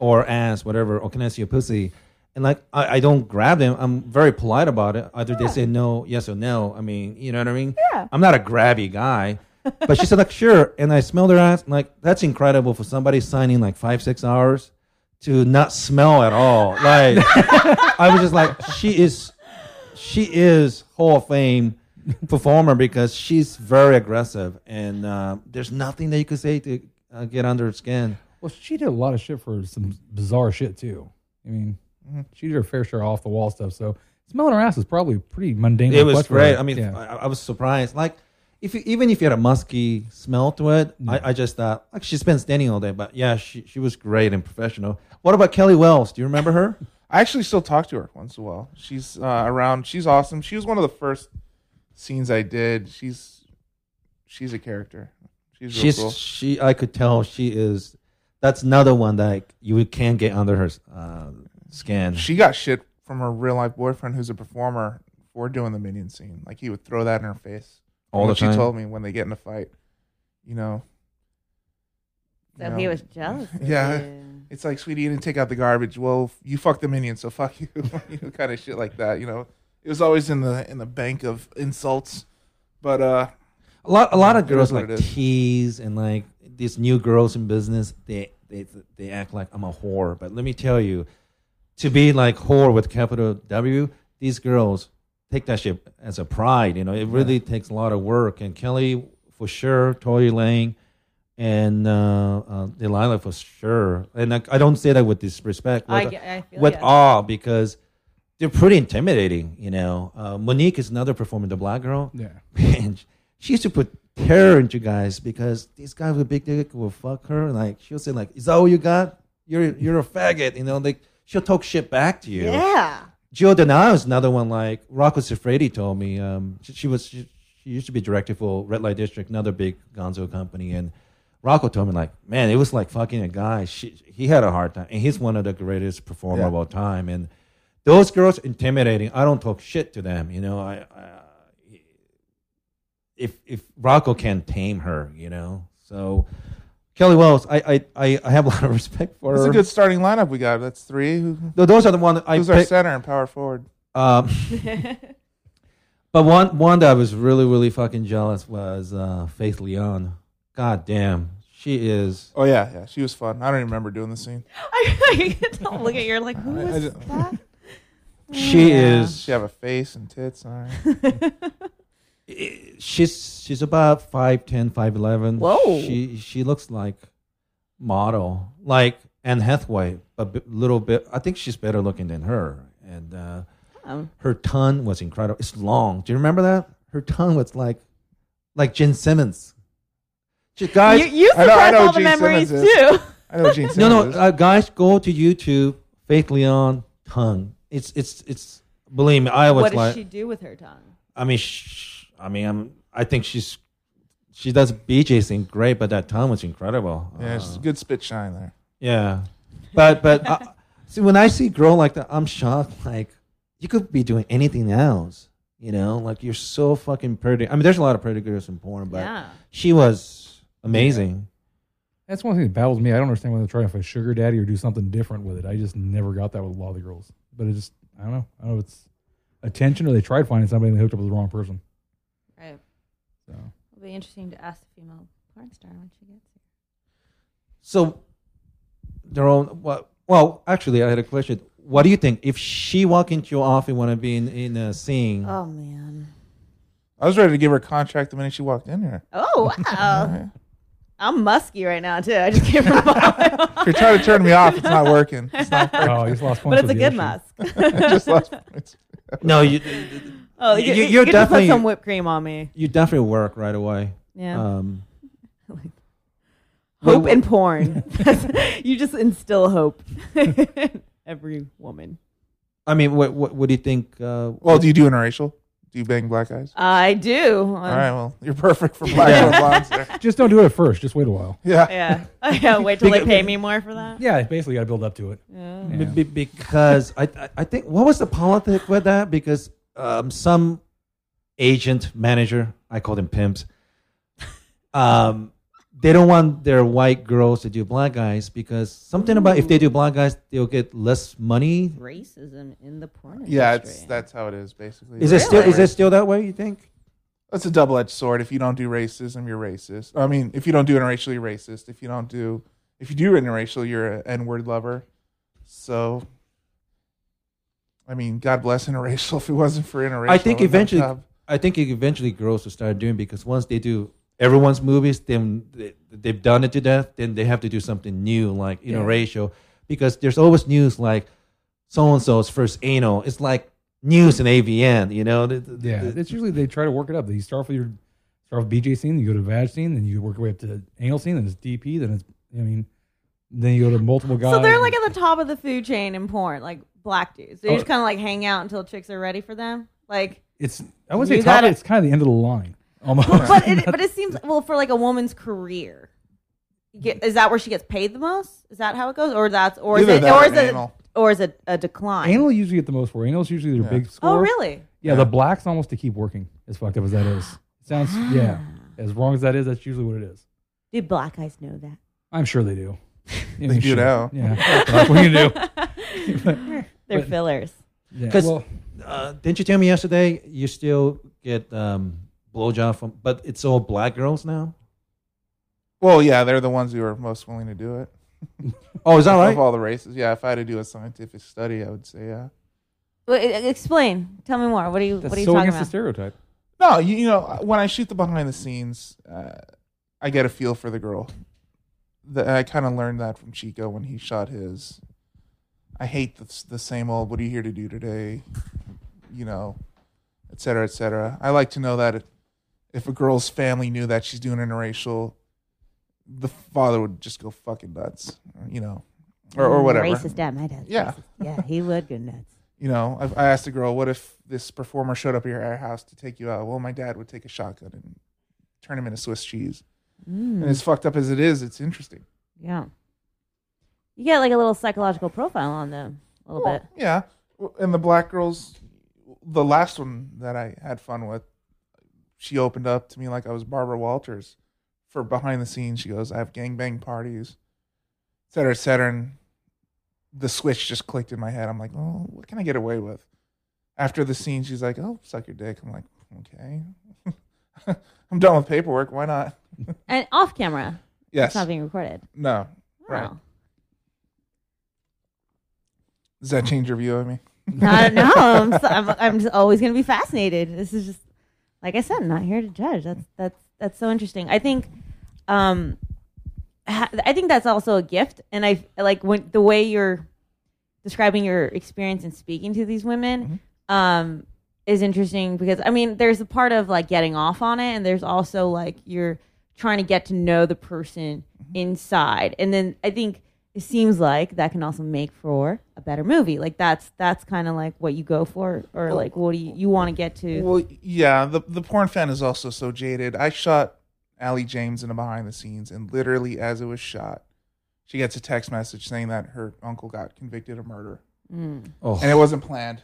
Speaker 4: or ass, whatever, or can I see your pussy? And like I, I don't grab them. I'm very polite about it. Either they say no, yes or no. I mean, you know what I mean?
Speaker 6: Yeah.
Speaker 4: I'm not a grabby guy. But she said like sure, and I smelled her ass. I'm like that's incredible for somebody signing like five six hours to not smell at all. Like I was just like she is she is Hall of Fame performer because she's very aggressive and uh, there's nothing that you could say to uh, get under her skin.
Speaker 5: Well, she did a lot of shit for some bizarre shit too. I mean, she did her fair share off the wall stuff. So smelling her ass is probably pretty mundane.
Speaker 4: It was
Speaker 5: request for
Speaker 4: great.
Speaker 5: her.
Speaker 4: I mean,
Speaker 5: yeah.
Speaker 4: I, I was surprised. Like, if you, even if you had a musky smell to it, I, I just thought like she's been standing all day. But yeah, she she was great and professional. What about Kelly Wells? Do you remember her?
Speaker 7: I actually still talk to her once in a while. She's uh, around. She's awesome. She was one of the first scenes I did. She's she's a character. She's real
Speaker 4: She's
Speaker 7: cool.
Speaker 4: she. I could tell she is. That's another one that you can't get under her uh, skin.
Speaker 7: She got shit from her real life boyfriend, who's a performer, for doing the minion scene. Like he would throw that in her face
Speaker 4: All
Speaker 7: What
Speaker 4: the time?
Speaker 7: She told me when they get in a fight, you know.
Speaker 6: So
Speaker 7: you
Speaker 6: he was jealous.
Speaker 7: Yeah.
Speaker 6: you.
Speaker 7: It's like, sweetie, you didn't take out the garbage. Well, you fucked the minion, so fuck you. you know, kind of shit like that. You know, it was always in the in the bank of insults. But uh,
Speaker 4: A lot, a lot of girls like tease and like these new girls in business. They, they, they act like I'm a whore. But let me tell you, to be like whore with capital W, these girls take that shit as a pride. You know, it really takes a lot of work. And Kelly for sure, Tory Lane, and uh, uh, Delilah for sure. And I, I don't say that with disrespect.
Speaker 6: I,
Speaker 4: with-
Speaker 6: I feel
Speaker 4: with awe because they're pretty intimidating. You know, uh, Monique is another performer, the black girl.
Speaker 5: yeah.
Speaker 4: Man, she used to put terror into guys because these guys with big dick will fuck her. Like she'll say, like, "Is that all you got? You're you're a faggot." You know, like she'll talk shit back to you.
Speaker 6: Yeah.
Speaker 4: Joe Donato is another one. Like Rocco Siffredi told me, um, she, she was she, she used to be director for Red Light District, another big Gonzo company, and Rocco told me like, man, it was like fucking a guy. She, he had a hard time, and he's one of the greatest performer
Speaker 7: Yeah.
Speaker 4: of all time. And those girls intimidating. I don't talk shit to them. You know, I, I if if Rocco can tame her, you know, so. Kelly Wells, I, I, I, I have a lot of respect for
Speaker 7: it's
Speaker 4: her.
Speaker 7: It's a good starting lineup we got. That's three. Who,
Speaker 4: Th- Those are the ones I
Speaker 7: who's our
Speaker 4: picked.
Speaker 7: center and power forward?
Speaker 4: Um, but one one that I was really really fucking jealous was uh, Faith Leon. God damn, she is.
Speaker 7: Oh yeah, yeah. She was fun. I don't even remember doing the scene.
Speaker 6: I don't look at you like, who
Speaker 7: I-
Speaker 6: is that?
Speaker 4: She
Speaker 6: Yeah.
Speaker 4: is.
Speaker 7: She have a face and tits. All right.
Speaker 4: She's she's about 5'10", 5'11".
Speaker 6: Whoa.
Speaker 4: She she looks like model, like Anne Hathaway, but a little bit. I think she's better looking than her, and uh,
Speaker 6: Um,
Speaker 4: her tongue was incredible. It's long. Do you remember that? Her tongue was like like Gene Simmons. She, guys,
Speaker 6: you you
Speaker 7: I know- I know
Speaker 6: all the memories
Speaker 7: Simmons is.
Speaker 6: too.
Speaker 7: I know Gene
Speaker 4: no,
Speaker 7: Simmons.
Speaker 4: no,
Speaker 7: is.
Speaker 4: uh, guys, go to YouTube. Faith Leon tongue. It's it's it's. Believe me, I was
Speaker 6: What does
Speaker 4: like.
Speaker 6: she do with her tongue?
Speaker 4: I mean, sh- I mean, I'm. I think she's. She does BJ thing great, but that tongue was incredible.
Speaker 7: yeah,
Speaker 4: Uh,
Speaker 7: she's a good spit shine there.
Speaker 4: yeah, but but uh, see, when I see a girl like that, I'm shocked. Like you could be doing anything else. You know, like you're so fucking pretty. I mean, there's a lot of pretty girls in porn, but
Speaker 6: yeah.
Speaker 4: she was amazing.
Speaker 5: That's one thing that baffles me. I don't understand why they're trying to find sugar daddy or do something different with it. I just never got that with a lot of the girls. But it just, I don't know. I don't know if it's attention or they tried finding somebody and they hooked up with the wrong person.
Speaker 6: Right.
Speaker 5: So
Speaker 6: It'll be interesting to ask the female porn star when she gets here.
Speaker 4: So, their own. Well, well, actually, I had a question. What do you think if she walk into your office, want to be in in a scene?
Speaker 6: Oh man.
Speaker 7: I was ready to give her a contract the minute she walked in here.
Speaker 6: Oh wow. I'm musky right now too. I just came from Baja.
Speaker 7: If you're trying to turn me off, it's not working. It's not working.
Speaker 5: Oh, he's lost
Speaker 6: but it's a good
Speaker 5: Yoshi.
Speaker 6: musk.
Speaker 7: just lost points.
Speaker 4: No, you
Speaker 6: oh,
Speaker 4: You-
Speaker 6: you,
Speaker 4: you-
Speaker 6: you,
Speaker 4: you're
Speaker 6: put
Speaker 4: definitely-
Speaker 6: some whipped cream on me.
Speaker 4: you definitely work right away.
Speaker 6: Yeah.
Speaker 4: Um,
Speaker 6: hope
Speaker 4: what-
Speaker 6: and porn. you just instill hope. Every woman.
Speaker 4: I mean, what what, what do you think? Uh,
Speaker 7: Well, do you do interracial? Do you bang black guys?
Speaker 6: I do.
Speaker 7: All right, well, you're perfect for black and blondes there.
Speaker 5: Just don't do it at first. Just wait a while.
Speaker 7: Yeah.
Speaker 6: Yeah. yeah. Wait till they pay me more for that.
Speaker 5: Yeah, basically, got to build up to it.
Speaker 6: Yeah.
Speaker 4: Be- be- because I, I I think what was the politic with that? Because um, some agent manager, I call them pimps, um, they don't want their white girls to do black guys because something about if they do black guys, they'll get less money.
Speaker 6: Racism in the porn
Speaker 7: Yeah,
Speaker 6: industry.
Speaker 7: it's that's how it is basically.
Speaker 4: Is it still is it still that way? You think?
Speaker 7: That's a double edged sword. If you don't do racism, you're racist. I mean, if you don't do interracial, you're racist. If you don't do, if you do interracial, you're an N word lover. So, I mean, God bless interracial. If it wasn't for interracial,
Speaker 4: I think
Speaker 7: no
Speaker 4: eventually. I think it eventually girls will start doing because once they do everyone's movies, then they, they've done it to death. Then they have to do something new, like interracial,
Speaker 5: Yeah.
Speaker 4: because there's always news like so and so's first anal. It's like news in AVN, you know. The- the-
Speaker 5: Yeah,
Speaker 4: the-
Speaker 5: it's usually they try to work it up. You start with your start with BJ scene, then you go to vag scene, then you work your way up to anal scene, then it's DP, then it's I mean, then you go to multiple guys.
Speaker 6: So they're like at the top of the food chain in porn, like black dudes. They
Speaker 5: Oh.
Speaker 6: just kind of like hang out until chicks are ready for them. Like,
Speaker 5: it's I would say
Speaker 6: You
Speaker 5: top.
Speaker 6: gotta-
Speaker 5: it's kind of the end of the line almost.
Speaker 6: but it, but it seems well for like a woman's career. You get- Is that where she gets paid the most? Is that how it goes, or that's or is
Speaker 7: Either
Speaker 6: it
Speaker 7: that
Speaker 6: or
Speaker 7: or
Speaker 6: is it
Speaker 7: anal.
Speaker 6: or is it a decline?
Speaker 5: anal usually get the most for anal is usually their
Speaker 7: Yeah.
Speaker 5: big oh, score.
Speaker 6: Oh, really?
Speaker 5: Yeah, the blacks almost to keep working. As fucked up as that is, it sounds yeah. As wrong as that is, that's usually what it is.
Speaker 6: Do black guys know that?
Speaker 5: I'm sure they do. Yeah,
Speaker 7: They do
Speaker 5: sure.
Speaker 7: now.
Speaker 5: Yeah, that's what you do.
Speaker 6: They're
Speaker 5: But-
Speaker 6: fillers.
Speaker 5: Yeah, well,
Speaker 4: uh, didn't you tell me yesterday you still get um, blowjob from, but it's all black girls now?
Speaker 7: Well, yeah, they're the ones who are most willing to do it.
Speaker 4: Oh, is that right?
Speaker 7: Of all the races, yeah. If I had to do a scientific study, I would say yeah.
Speaker 6: Wait, explain. Tell me more. What are you
Speaker 5: that's
Speaker 6: What are you
Speaker 5: so
Speaker 6: talking
Speaker 5: against the
Speaker 6: about?
Speaker 5: stereotype.
Speaker 7: No, you, you know, when I shoot the behind the scenes, uh, I get a feel for the girl. The, I kind of learned that from Chico when he shot his. I hate the, the same old. What are you here to do today? You know, et cetera, et cetera. I like to know that if a girl's family knew that she's doing interracial, the father would just go fucking nuts. You know, or or mm, whatever.
Speaker 6: Racist dad. My dad.
Speaker 7: Yeah.
Speaker 6: racist. Yeah, he would go nuts.
Speaker 7: You know, I, I asked the girl, "What if this performer showed up at your house to take you out?" Well, my dad would take a shotgun and turn him into Swiss cheese.
Speaker 6: Mm,
Speaker 7: And as fucked up as it is, it's interesting.
Speaker 6: yeah. You get like a little psychological profile on them a little bit.
Speaker 7: Yeah, and the black girls, the last one that I had fun with, she opened up to me like I was Barbara Walters for behind the scenes. She goes, "I have gangbang parties, et cetera, et cetera." And the switch just clicked in my head. I'm like, "Oh, what can I get away with?" After the scene, she's like, "Oh, suck your dick." I'm like, "Okay." I'm done with paperwork. Why not?
Speaker 6: And off camera.
Speaker 7: Yes.
Speaker 6: It's not being recorded.
Speaker 7: No. Right.
Speaker 6: Wow.
Speaker 7: Does that change your view of me?
Speaker 6: I don't know. I'm, so, I'm, I'm just always going to be fascinated. This is just, like I said, I'm not here to judge. That's that's that's so interesting. I think, um, ha- I think that's also a gift. And I like when the way you're describing your experience and speaking to these women, um, is interesting because I mean, there's a part of like getting off on it, and there's also like you're trying to get to know the person mm-hmm. inside, and then I think it seems like that can also make for a better movie. Like that's that's kind of like what you go for, or like what do you you want to get to?
Speaker 7: Well, yeah, the the porn fan is also so jaded. I shot Allie James in a behind the scenes, and literally as it was shot, she gets a text message saying that her uncle got convicted of murder, mm.
Speaker 4: Oh,
Speaker 7: and it wasn't planned.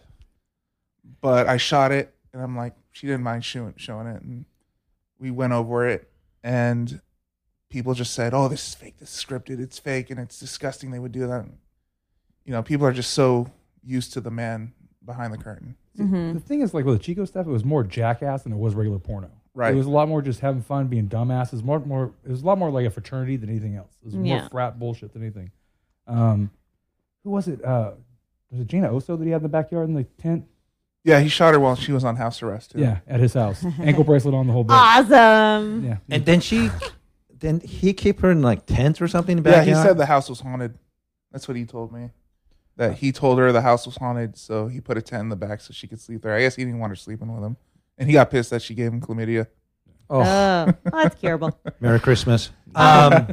Speaker 7: But I shot it, and I'm like, she didn't mind showing showing it, and we went over it, and people just said, "Oh, this is fake. This is scripted. It's fake, and it's disgusting." They would do that. You know, people are just so used to the man behind the curtain.
Speaker 6: Mm-hmm.
Speaker 5: The thing is, like with the Chico stuff, it was more jackass than it was regular porno.
Speaker 7: Right.
Speaker 5: It was a lot more just having fun, being dumbasses. More, more. It was a lot more like a fraternity than anything else. It was more
Speaker 6: Yeah.
Speaker 5: frat bullshit than anything. Um, who was it? Uh, was it Gina Oso that he had in the backyard in the tent?
Speaker 7: Yeah, he shot her while she was on house arrest too.
Speaker 5: Yeah, at his house, ankle bracelet on the whole bit.
Speaker 6: Awesome.
Speaker 5: Yeah,
Speaker 4: and then she, then he keep her in like tent or something. in the
Speaker 7: Yeah, he
Speaker 4: backyard?
Speaker 7: said the house was haunted. That's what he told me. That he told her the house was haunted, so he put a tent in the back so she could sleep there. I guess he didn't want her sleeping with him, and he got pissed that she gave him chlamydia.
Speaker 4: Oh,
Speaker 6: Oh, well, that's curable.
Speaker 4: Merry Christmas. Um,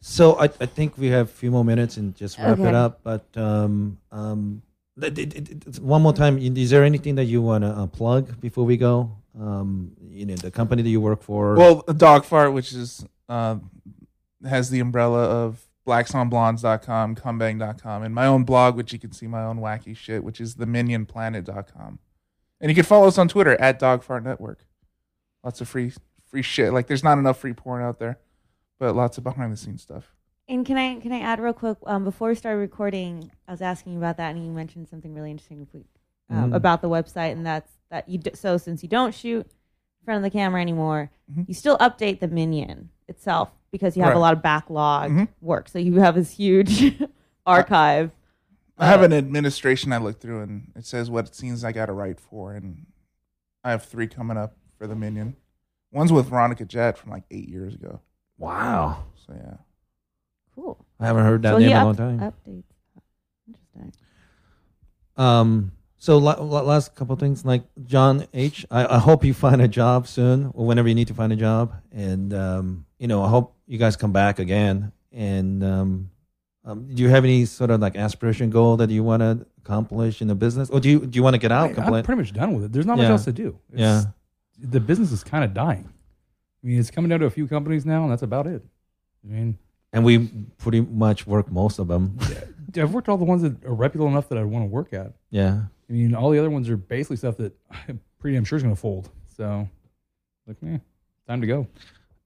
Speaker 4: so I, I think we have a few more minutes and just wrap it up. But um, um, one more time, is there anything that you want to uh, plug before we go? Um, you know, the company that you work for.
Speaker 7: Well, Dog Fart, which is uh, has the umbrella of blacksonblondes.com, cumbang.com, and my own blog, which you can see my own wacky shit, which is theminionplanet.com. And you can follow us on Twitter at Dog Fart Network. Lots of free free shit. Like there's not enough free porn out there, but lots of behind the scenes stuff.
Speaker 6: And can I can I add real quick? Um, before we started recording, I was asking you about that, and you mentioned something really interesting if we- um,
Speaker 4: Mhm.
Speaker 6: about the website, and that's that you. d- So since you don't shoot in front of the camera anymore,
Speaker 7: Mhm.
Speaker 6: you still update the minion itself because you have a lot of backlog
Speaker 7: Mhm.
Speaker 6: work. So you have this huge archive.
Speaker 7: I have an administration I look through, and it says what scenes I got to write for, and I have three coming up for the Minion. One's with Veronica Jett from like eight years ago.
Speaker 4: wow,
Speaker 7: So yeah,
Speaker 6: Cool.
Speaker 4: I haven't heard that
Speaker 6: so
Speaker 4: name
Speaker 6: he
Speaker 4: in a
Speaker 6: up-
Speaker 4: long time.
Speaker 6: updates. Interesting.
Speaker 4: Um, so la- la- last couple things, like John H. I, I hope you find a job soon, or whenever you need to find a job, and um, you know, I hope you guys come back again. And um, um, do you have any sort of like aspiration goal that you want to accomplish in the business, or do you do you want to get out?
Speaker 5: I, am pretty much done with it. There's not much else to do. It's,
Speaker 4: Yeah.
Speaker 5: The business is kind of dying. I mean, it's coming down to a few companies now, and that's about it. I mean,
Speaker 4: and we pretty much work most of them.
Speaker 5: Yeah, I've worked all the ones that are reputable enough that I want to work at.
Speaker 4: yeah.
Speaker 5: I mean, all the other ones are basically stuff that I'm pretty damn sure is going to fold. So, like, eh, time to go.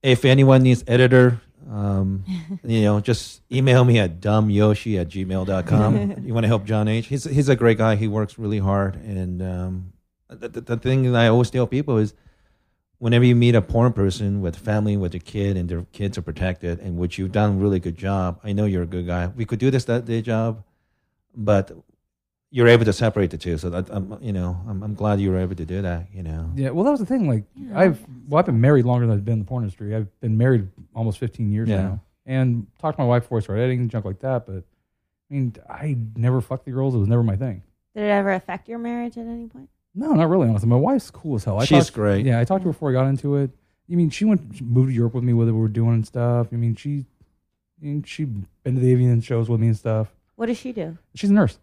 Speaker 4: If anyone needs editor, um, you know, just email me at dumbyoshi at gmail.com. you want to help John H. He's, he's a great guy. He works really hard. And um, the, the, the thing that I always tell people is whenever you meet a porn person with family, with a kid, and their kids are protected, and which you've done a really good job, I know you're a good guy. We could do this that day job, but you're able to separate the two. So that, I'm, you know, I'm, I'm glad you were able to do that, you know.
Speaker 5: Yeah, well, that was the thing. Like, I've well, I've been married longer than I've been in the porn industry. I've been married almost 15 years
Speaker 4: Yeah.
Speaker 5: now, and talked to my wife before I started editing, junk like that. But I mean, I never fucked the girls. It was never my thing.
Speaker 6: Did it ever affect your marriage at any point?
Speaker 5: No, not really. Honestly, my wife's cool as hell. I
Speaker 4: She's
Speaker 5: talked-
Speaker 4: great.
Speaker 5: Yeah, I talked to her before I got into it. I mean, she went she moved to Europe with me with it. We were doing and stuff. I mean, she, I mean, she been to the AVN shows with me and stuff.
Speaker 6: What does she do?
Speaker 5: She's a nurse.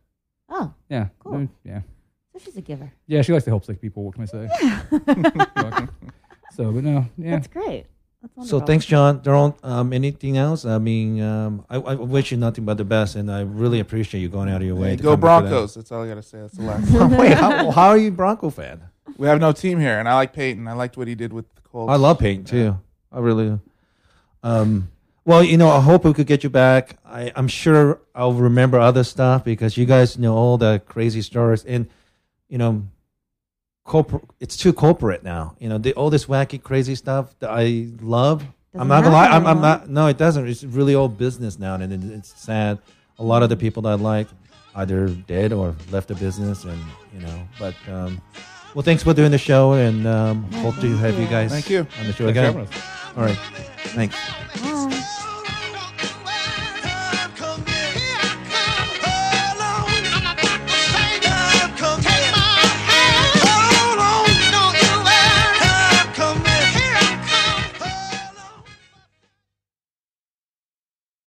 Speaker 6: Oh,
Speaker 5: Yeah,
Speaker 6: Cool.
Speaker 5: I mean, yeah,
Speaker 6: so she's a giver.
Speaker 5: yeah. She likes to help sick people. What can I say? so, but no, yeah.
Speaker 6: That's great. That's
Speaker 4: So thanks, John. Daron, um, anything else? I mean, um, I, I wish you nothing but the best, and I really appreciate you going out of your way.
Speaker 7: Hey,
Speaker 4: to
Speaker 7: go
Speaker 4: come here today.
Speaker 7: Broncos. That's all I gotta say. That's the last.
Speaker 4: Wait, how, how are you Bronco fan?
Speaker 7: we have no team here, and I like Peyton. I liked what he did with the Colts.
Speaker 4: I love Peyton too. I really. do. Um, well, you know, I hope we could get you back. I, I'm sure I'll remember other stuff because you guys know all the crazy stories, and you know, corporate. It's too corporate now. You know, the, all this wacky, crazy stuff that I love. I'm
Speaker 6: Doesn't
Speaker 4: gonna lie. I'm, I'm not. No, it doesn't. It's really all business now, and it, it's sad. A lot of the people that I like either dead or left the business, and you know. But um, well, thanks for doing the show, and um,
Speaker 6: Yeah,
Speaker 4: hope to have you
Speaker 6: you.
Speaker 4: guys
Speaker 7: Thank you.
Speaker 4: on the show
Speaker 5: Thanks
Speaker 4: again. All right, thanks.